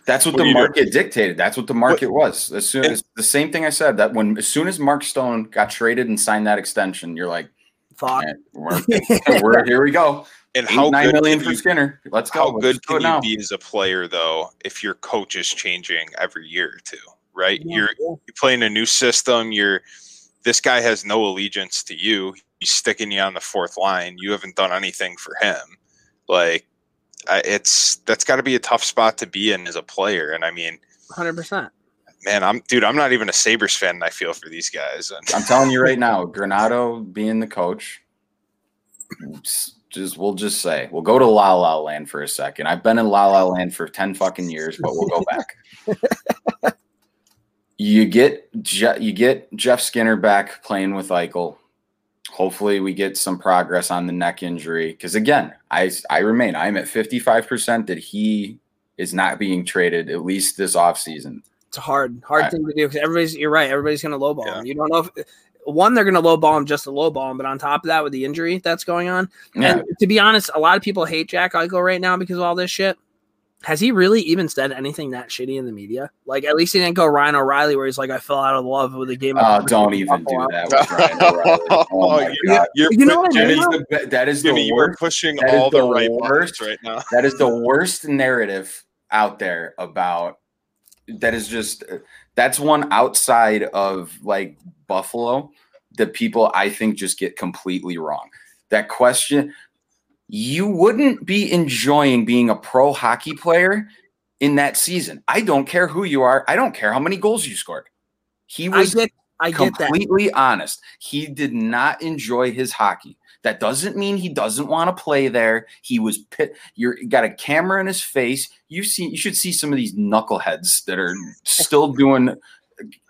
that's what, what the market dictated. That's what the market what, was. As soon as the same thing I said that when as soon as Mark Stone got traded and signed that extension, you're like, "Fuck, we're, we're, here we go." And Eight, how nine million for you, Skinner? Let's go. How Let's good can you be as a player though if your coach is changing every year or two? Right? Yeah, you're yeah. you're playing a new system. You're this guy has no allegiance to you. He's sticking you on the fourth line. You haven't done anything for him. Like it's that's got to be a tough spot to be in as a player. And I mean, hundred percent. Man, I'm dude. I'm not even a Sabres fan. And I feel for these guys. And I'm telling you right now, Granato being the coach, just we'll just say we'll go to La La Land for a second. I've been in La La Land for ten fucking years, but we'll go back. you get Je- you get Jeff Skinner back playing with Eichel. Hopefully, we get some progress on the neck injury. Because again, I I remain I'm at 55 percent that he is not being traded at least this offseason. It's a hard hard I, thing to do because everybody's you're right. Everybody's going to lowball yeah. him. You don't know if one they're going to lowball him just to lowball him, but on top of that, with the injury that's going on, yeah. and to be honest, a lot of people hate Jack Eichel right now because of all this shit has he really even said anything that shitty in the media? Like, at least he didn't go Ryan O'Reilly, where he's like, "I fell out of love with the game." Oh, don't even do that with Ryan O'Reilly. Oh my god, you're, you know what I mean? The, that is Jimmy, the worst. You're pushing all the, the, right worst right now. that is the worst narrative out there about. That is just that's one outside of like Buffalo that people I think just get completely wrong. That question you wouldn't be enjoying being a pro hockey player in that season. I don't care who you are. I don't care how many goals you scored. He was I get, I completely honest. He did not enjoy his hockey. That doesn't mean he doesn't want to play there. He was pit. You're got a camera in his face. You see, you should see some of these knuckleheads that are still doing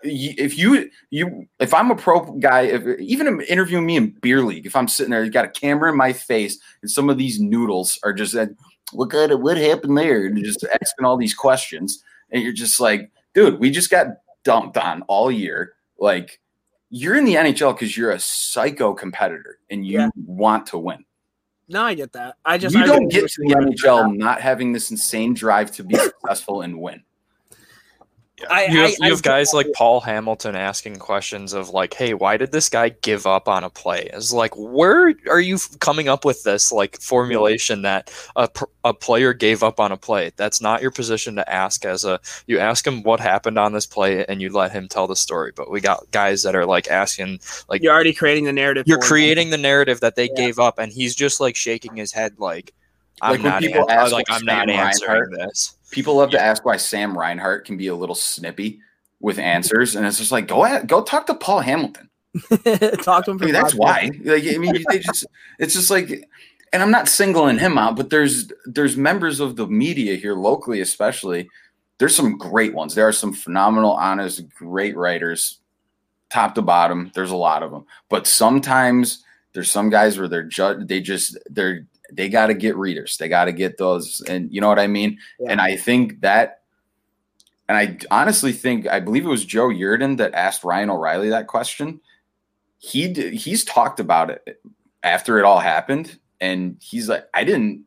if you you if I'm a pro guy, if even interviewing me in beer league, if I'm sitting there, you got a camera in my face, and some of these noodles are just like, look at it, what happened there, and just asking all these questions, and you're just like, dude, we just got dumped on all year. Like, you're in the NHL because you're a psycho competitor and you yeah. want to win. No, I get that. I just you I don't get to the NHL not having this insane drive to be successful and win. Yeah. I, you have, I, you have guys like Paul Hamilton asking questions of like, "Hey, why did this guy give up on a play?" Is like, where are you coming up with this like formulation that a, a player gave up on a play? That's not your position to ask. As a you ask him what happened on this play and you let him tell the story. But we got guys that are like asking like, you're already creating the narrative. You're creating him. the narrative that they yeah. gave up, and he's just like shaking his head like, "I'm like not people ask, like I'm not answering this." People love yeah. to ask why Sam Reinhart can be a little snippy with answers, and it's just like go ahead, go talk to Paul Hamilton. talk to him. I mean, that's why. Like, I mean, they just it's just like, and I'm not singling him out, but there's there's members of the media here locally, especially. There's some great ones. There are some phenomenal, honest, great writers, top to bottom. There's a lot of them, but sometimes there's some guys where they're just they just they're they got to get readers. They got to get those, and you know what I mean. Yeah. And I think that, and I honestly think I believe it was Joe Yerdon that asked Ryan O'Reilly that question. He did, he's talked about it after it all happened, and he's like, I didn't,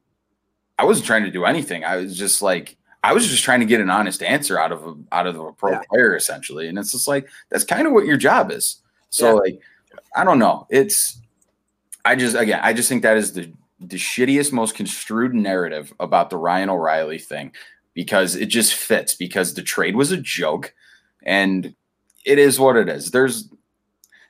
I wasn't trying to do anything. I was just like, I was just trying to get an honest answer out of a, out of a pro yeah. player essentially, and it's just like that's kind of what your job is. So yeah. like, I don't know. It's I just again, I just think that is the the shittiest, most construed narrative about the Ryan O'Reilly thing because it just fits because the trade was a joke and it is what it is. There's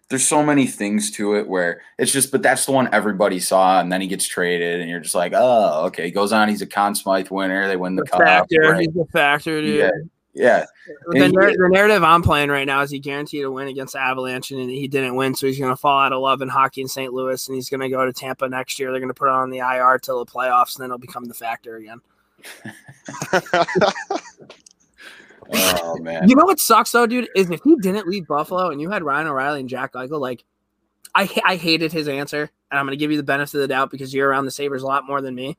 there's so many things to it where it's just, but that's the one everybody saw, and then he gets traded, and you're just like, oh, okay. He goes on, he's a Conn Smythe winner. They win the, the cup. Factor, right? He's a factor, dude. Yeah. Yeah. The, he, the, narrative I'm playing right now is he guaranteed a win against Avalanche, and he didn't win, so he's going to fall out of love in hockey in St. Louis, and he's going to go to Tampa next year. They're going to put on the IR till the playoffs, and then he'll become the factor again. oh man! You know what sucks though, dude, is if he didn't leave Buffalo and you had Ryan O'Reilly and Jack Eichel, like I I hated his answer, and I'm going to give you the benefit of the doubt because you're around the Sabres a lot more than me.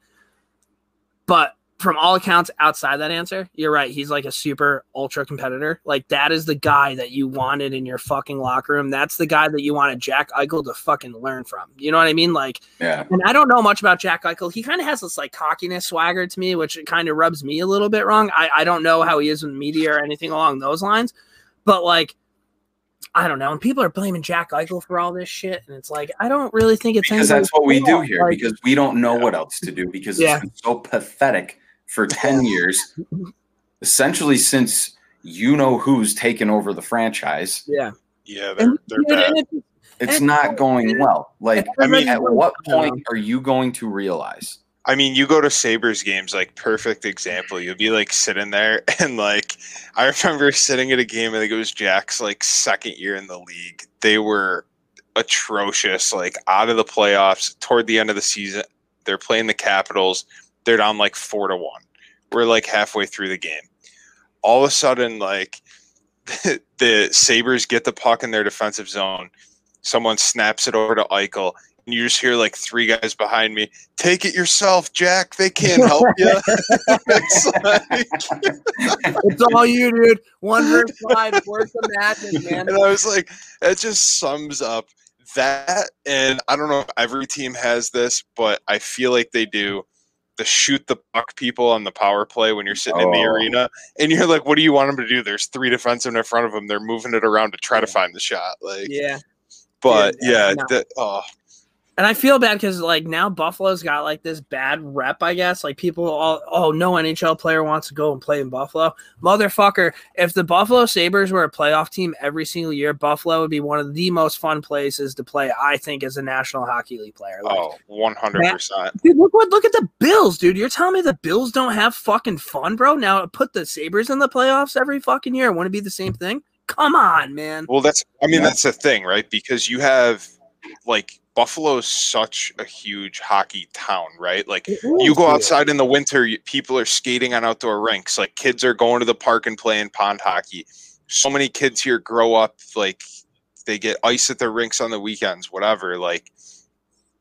But from all accounts outside that answer, you're right. He's like a super ultra competitor. Like that is the guy that you wanted in your fucking locker room. That's the guy that you wanted Jack Eichel to fucking learn from. You know what I mean? Like, yeah. And I don't know much about Jack Eichel. He kind of has this like cockiness swagger to me, which kind of rubs me a little bit wrong. I, I don't know how he is in media or anything along those lines, but like, I don't know. And people are blaming Jack Eichel for all this shit, and it's like I don't really think it's because that's what we do here. Like, because we don't know yeah. what else to do because yeah. it's so pathetic for 10 years, essentially since you know who's taken over the franchise. Yeah. Yeah, they're, they're bad. It's not going well. Like, I mean, at what point are you going to realize? I mean, you go to Sabres games, like perfect example. You'll be like sitting there and like I remember sitting at a game, I think it was Jack's like second year in the league. They were atrocious, like out of the playoffs toward the end of the season. They're playing the Capitals they're down like four to one. We're like halfway through the game. All of a sudden, like the, the Sabres get the puck in their defensive zone. Someone snaps it over to Eichel, and you just hear like three guys behind me. Take it yourself, Jack. They can't help you. it's, like... it's, all you, dude. One verse five, worth the magic, man. And I was like, that just sums up that. And I don't know if every team has this, but I feel like they do the shoot the puck people on the power play when you're sitting oh. in the oh. arena and you're like what do you want them to do there's three defensemen in front of them they're moving it around to try to find the shot like yeah but yeah, yeah no. that, oh and I feel bad because like now Buffalo's got like this bad rep, I guess. Like people all oh no NHL player wants to go and play in Buffalo. Motherfucker, if the Buffalo Sabres were a playoff team every single year, Buffalo would be one of the most fun places to play, I think, as a National Hockey League player. Like, oh, 100 percent. Dude, look what look at the Bills, dude. You're telling me the Bills don't have fucking fun, bro? Now put the Sabres in the playoffs every fucking year. Wouldn't it be the same thing? Come on, man. Well, that's I mean, yeah. that's the thing, right? Because you have like Buffalo is such a huge hockey town, right? Like you go outside in the winter, people are skating on outdoor rinks. Like kids are going to the park and playing pond hockey. So many kids here grow up like they get ice at their rinks on the weekends, whatever. Like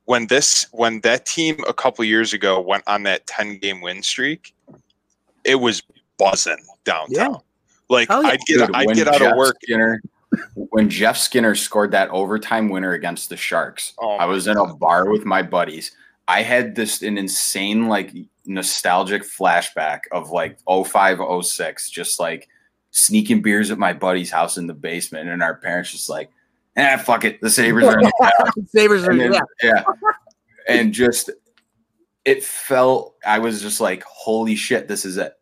when this when that team a couple years ago went on that 10 game win streak, it was buzzing downtown. Yeah. Like yeah. I'd get Dude, I'd get out Jeff of work. Skinner, when Jeff Skinner scored that overtime winner against the Sharks, oh I was in a bar with my buddies. I had this an insane like nostalgic flashback of like 05, 06, just like sneaking beers at my buddy's house in the basement, and our parents just like, "Ah, fuck it, the Sabres are in the Sabres are then, yeah, yeah, and just it felt I was just like, holy shit, this is it.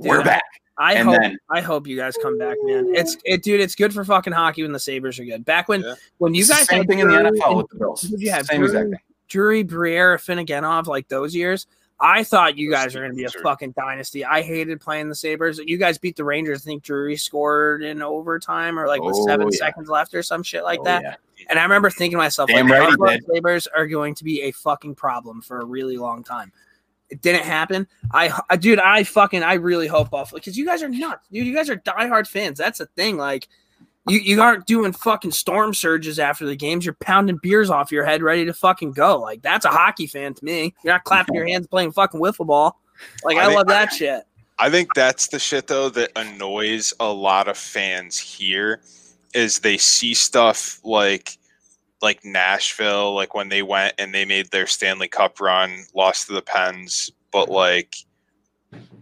Dude, We're back. I and hope then, I hope you guys come back, man. It's it, dude. It's good for fucking hockey when the Sabres are good. Back when yeah. when you guys same thing Drury, in the NFL with the Bills. You have same Drury, exact thing. Drury, Briere, Afinogenov, like those years? I thought you guys were going to be a fucking dynasty. I hated playing the Sabres. You guys beat the Rangers. I think Drury scored in overtime or like with oh, seven yeah. seconds left or some shit like oh, that. Yeah. And I remember thinking to myself, Damn like, right Sabres are going to be a fucking problem for a really long time. It didn't happen. I, I dude, I fucking, I really hope Buffalo because you guys are nuts, dude. You guys are diehard fans. That's the thing. Like, you, you aren't doing fucking storm surges after the games. You're pounding beers off your head, ready to fucking go. Like, that's a hockey fan to me. You're not clapping your hands playing fucking wiffle ball. Like, I, I think, love that shit. I think that's the shit though that annoys a lot of fans here is they see stuff like like Nashville, like when they went and they made their Stanley Cup run, lost to the Pens, but mm-hmm. like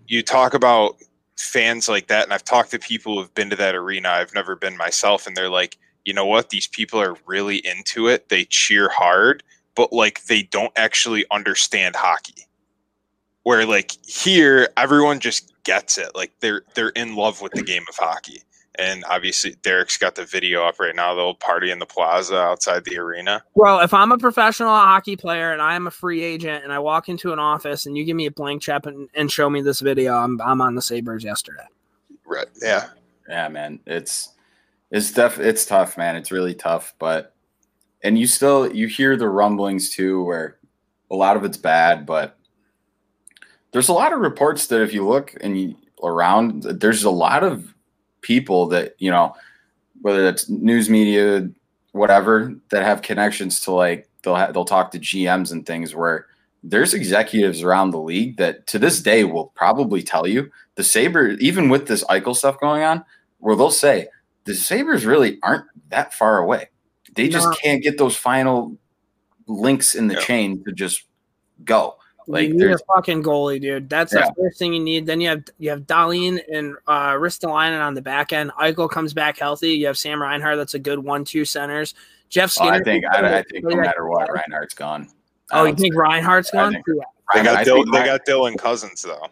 you talk about fans like that, and I've talked to people who've been to that arena. I've never been myself, and they're like, you know what? These people are really into it. They cheer hard, but like they don't actually understand hockey. Where like here, everyone just gets it. Like they're they're in love with the game of hockey and obviously Derek's got the video up right now. The old party in the plaza outside the arena. Well, if I'm a professional hockey player and I am a free agent and I walk into an office and you give me a blank check and, and show me this video, I'm I'm on the Sabres yesterday. Right. Yeah. Yeah, man. It's it's def it's tough, man. It's really tough, but and you still you hear the rumblings too where a lot of it's bad, but there's a lot of reports that if you look and you around, there's a lot of people that you know, whether it's news media, whatever, that have connections to like they'll ha- they'll talk to GMs and things where there's executives around the league that to this day will probably tell you the Sabre, even with this Eichel stuff going on, where they'll say the Sabres really aren't that far away. They just no. can't get those final links in the yeah. chain to just go. Like you need a fucking goalie, dude. That's yeah. the first thing you need. Then you have you have Dahlin and uh Ristolainen on the back end. Eichel comes back healthy. You have Sam Reinhart. That's a good one-two centers. Jeff Skinner. Oh, I think I, I, think no matter what, Reinhart's gone. Oh, you think Reinhart's gone? Think, they got Dylan, they got Dylan Cozens though.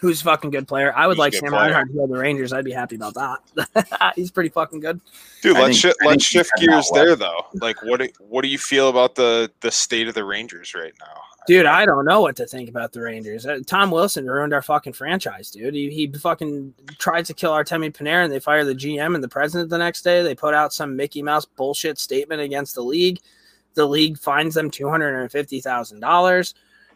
Who's a fucking good player? I would He's like Sam player. Reinhart to go to the Rangers. I'd be happy about that. He's pretty fucking good. Dude, let's sh- let's shift gears there though. Like, what do, what do you feel about the the state of the Rangers right now? Dude, I don't know what to think about the Rangers. Uh, Tom Wilson ruined our fucking franchise, dude. He, he fucking tried to kill Artemi Panarin. They fired the GM and the president the next day. They put out some Mickey Mouse bullshit statement against the league. The league fines them two hundred and fifty thousand dollars.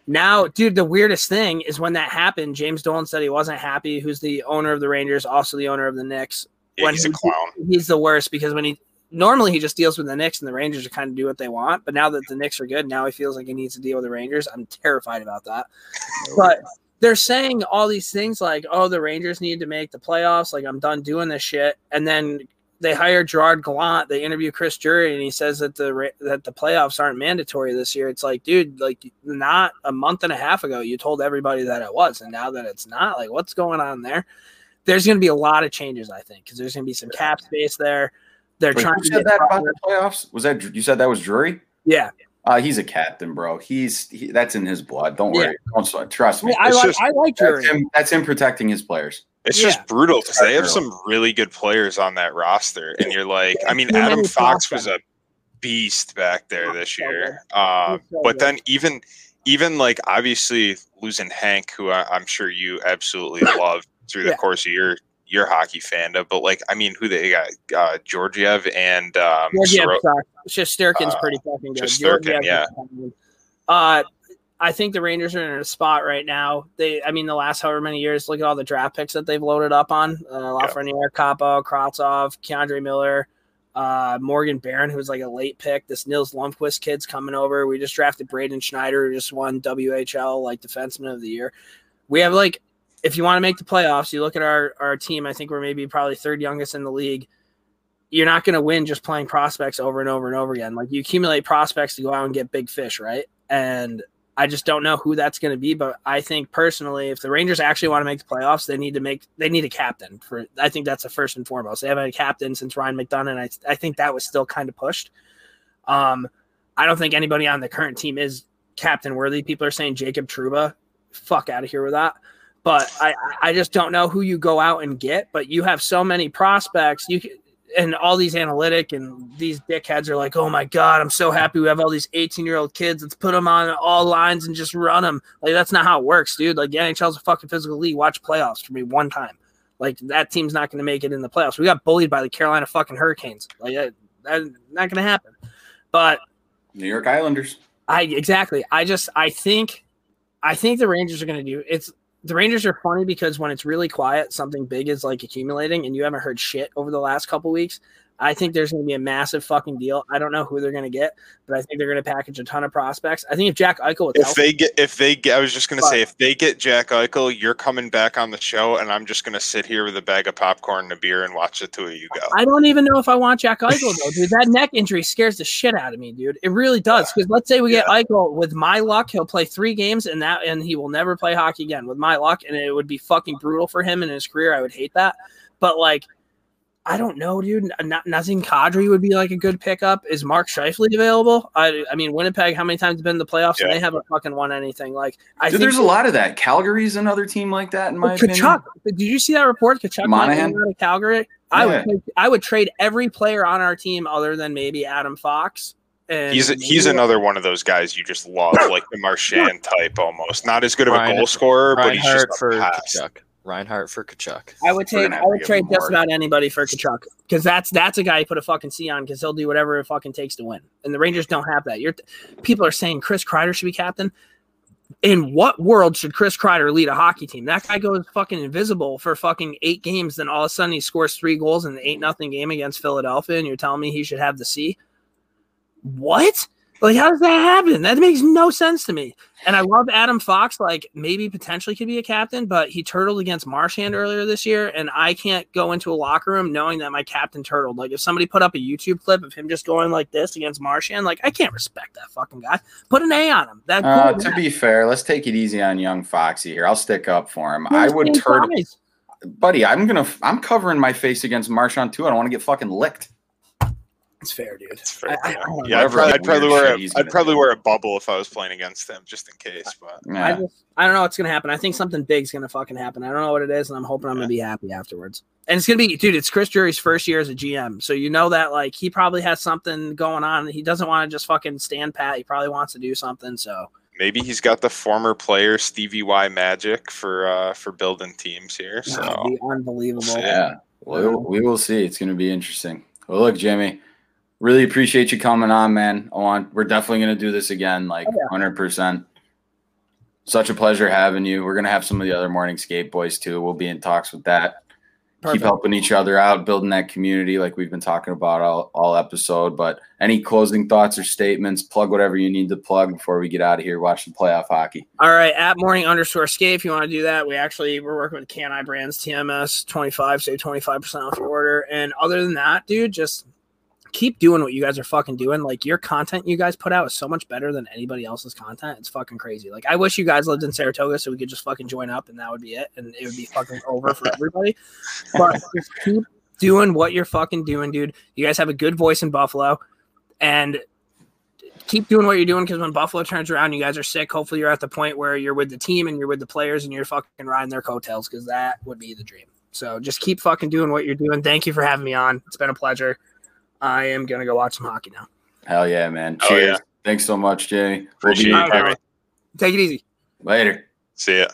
Now, dude, the weirdest thing is when that happened, James Dolan said he wasn't happy. Who's the owner of the Rangers, also the owner of the Knicks. Yeah, when he's he, a clown. He's the worst because when he normally he just deals with the Knicks and the Rangers to kind of do what they want. But now that the Knicks are good, now he feels like he needs to deal with the Rangers. I'm terrified about that. But they're saying all these things like, oh, the Rangers need to make the playoffs. Like, I'm done doing this shit. And then they hire Gerard Gallant. They interview Chris Drury, and he says that the that the playoffs aren't mandatory this year. It's like, dude, like not a month and a half ago, you told everybody that it was, and now that it's not, like, what's going on there? There's going to be a lot of changes, I think, because there's going to be some cap space there. They're Wait, trying to said that about the playoffs. Was that you said that was Drury? Yeah. Uh, he's a captain, bro. He's he, that's in his blood. Don't worry. Yeah. Don't trust me. I, like, just, I like Drury. That's him, that's him protecting his players. It's yeah. just brutal because they have some really good players on that roster, and you're like, I mean, Adam Fox was a beast back there this year. Um, but then even even like obviously losing Hank, who I, am sure you absolutely love through the yeah. course of your your hockey fandom, but like I mean, who they got? Uh, Georgiev and um, Georgiev Shesterkin's uh, pretty fucking good. Shesterkin, yeah. Uh, I think the Rangers are in a spot right now. They, I mean, the last however many years, look at all the draft picks that they've loaded up on: uh, Lafreniere, yeah. Kaapo, Kravtsov, K'Andre Miller, uh, Morgan Barron, who's like a late pick. This Nils Lundkvist kid's coming over. We just drafted Braden Schneider, who just won WHL like defenseman of the year. We have like if you want to make the playoffs, you look at our our team. I think we're maybe probably third youngest in the league. You're not going to win just playing prospects over and over and over again. Like you accumulate prospects to go out and get big fish, right? And I just don't know who that's going to be. But I think personally, if the Rangers actually want to make the playoffs, they need to make they need a captain. For I think that's the first and foremost. They haven't had a captain since Ryan McDonagh. I I think that was still kind of pushed. Um, I don't think anybody on the current team is captain worthy. People are saying Jacob Trouba. Fuck out of here with that but I, I just don't know who you go out and get. But you have so many prospects. You and all these analytic and these dickheads are like, oh my god, I'm so happy we have all these 18 year old kids. Let's put them on all lines and just run them. Like that's not how it works, dude. Like the NHL's a fucking physical league. Watch playoffs for me one time. Like that team's not going to make it in the playoffs. We got bullied by the Carolina fucking Hurricanes. Like that, that's not going to happen. But New York Islanders. I exactly. I just I think I think the Rangers are going to do. It's the Rangers are funny because when it's really quiet, something big is like accumulating, and you haven't heard shit over the last couple weeks. I think there's going to be a massive fucking deal. I don't know who they're going to get, but I think they're going to package a ton of prospects. I think if Jack Eichel, if they get, if they get, I was just going to say, if they get Jack Eichel, you're coming back on the show, and I'm just going to sit here with a bag of popcorn and a beer and watch the two of you go. I don't even know if I want Jack Eichel though, dude. That neck injury scares the shit out of me, dude. It really does. Because let's say we get yeah. Eichel, with my luck, he'll play three games, and that, and he will never play hockey again. With my luck, and it would be fucking brutal for him in his career. I would hate that, but like I don't know, dude. Nazem Kadri would be like a good pickup. Is Mark Scheifele available? I, I mean, Winnipeg. How many times have been in the playoffs yeah. and they haven't fucking won anything? Like, I dude, there's a lot of that. Calgary's another team like that, in my Tkachuk. opinion. Did you see that report? Tkachuk Monahan out of Calgary. I would I would trade every player on our team other than maybe Adam Fox. And he's he's another one of those guys you just love, like the Marchand type almost. Not as good of a Ryan, goal scorer, but he's just for Tkachuk. Reinhart for Tkachuk. I would take I would trade just about anybody for Tkachuk because that's that's a guy you put a fucking C on because he'll do whatever it fucking takes to win. And the Rangers don't have that. You're people are saying Chris Kreider should be captain in what world should Chris Kreider lead a hockey team? That guy goes fucking invisible for fucking eight games, then all of a sudden he scores three goals in the eight nothing game against Philadelphia, and you're telling me he should have the C? What? Like, how does that happen? That makes no sense to me. And I love Adam Fox. Like, maybe potentially could be a captain, but he turtled against Marchand earlier this year, and I can't go into a locker room knowing that my captain turtled. Like, if somebody put up a YouTube clip of him just going like this against Marchand, like, I can't respect that fucking guy. Put an A on him. That uh, to be fair, let's take it easy on young Foxy here. I'll stick up for him. I would turtle, buddy. I'm gonna. I'm covering my face against Marchand too. I don't want to get fucking licked. It's fair, dude. It's fair. I, I, yeah, I'd probably, I'd probably wear a, I'd probably wear a bubble if I was playing against him, just in case. But yeah. I, just, I don't know what's gonna happen. I think something big's gonna fucking happen. I don't know what it is, and I'm hoping I'm yeah. gonna be happy afterwards. And it's gonna be, dude. It's Chris Drury's first year as a GM, so you know that like he probably has something going on. He doesn't want to just fucking stand pat. He probably wants to do something. So maybe he's got the former player Stevie Y magic for uh for building teams here. So unbelievable. We'll yeah, we'll, we will see. It's gonna be interesting. Well, look, Jimmy really appreciate you coming on, man. I want we're definitely gonna do this again, like oh, hundred oh, percent. Such a pleasure having you. We're gonna have some of the other morning skate boys too. We'll be in talks with that. Perfect. Keep helping each other out, building that community like we've been talking about all, all episode. But any closing thoughts or statements, plug whatever you need to plug before we get out of here watching playoff hockey. All right, at morning underscore skate if you want to do that. We actually we're working with Can I Brands TMS 25, save 25% off your order. And other than that, dude, just keep doing what you guys are fucking doing. Like your content you guys put out is so much better than anybody else's content. It's fucking crazy. Like I wish you guys lived in Saratoga so we could just fucking join up and that would be it and it would be fucking over for everybody. But just keep doing what you're fucking doing, dude. You guys have a good voice in Buffalo and keep doing what you're doing because when Buffalo turns around, you guys are sick. Hopefully, you're at the point where you're with the team and you're with the players and you're fucking riding their coattails because that would be the dream. So just keep fucking doing what you're doing. Thank you for having me on. It's been a pleasure. I am gonna go watch some hockey now. Hell yeah, man! Cheers. Oh, yeah. Thanks so much, Jay. Appreciate we'll it. Take it easy. Later. See ya.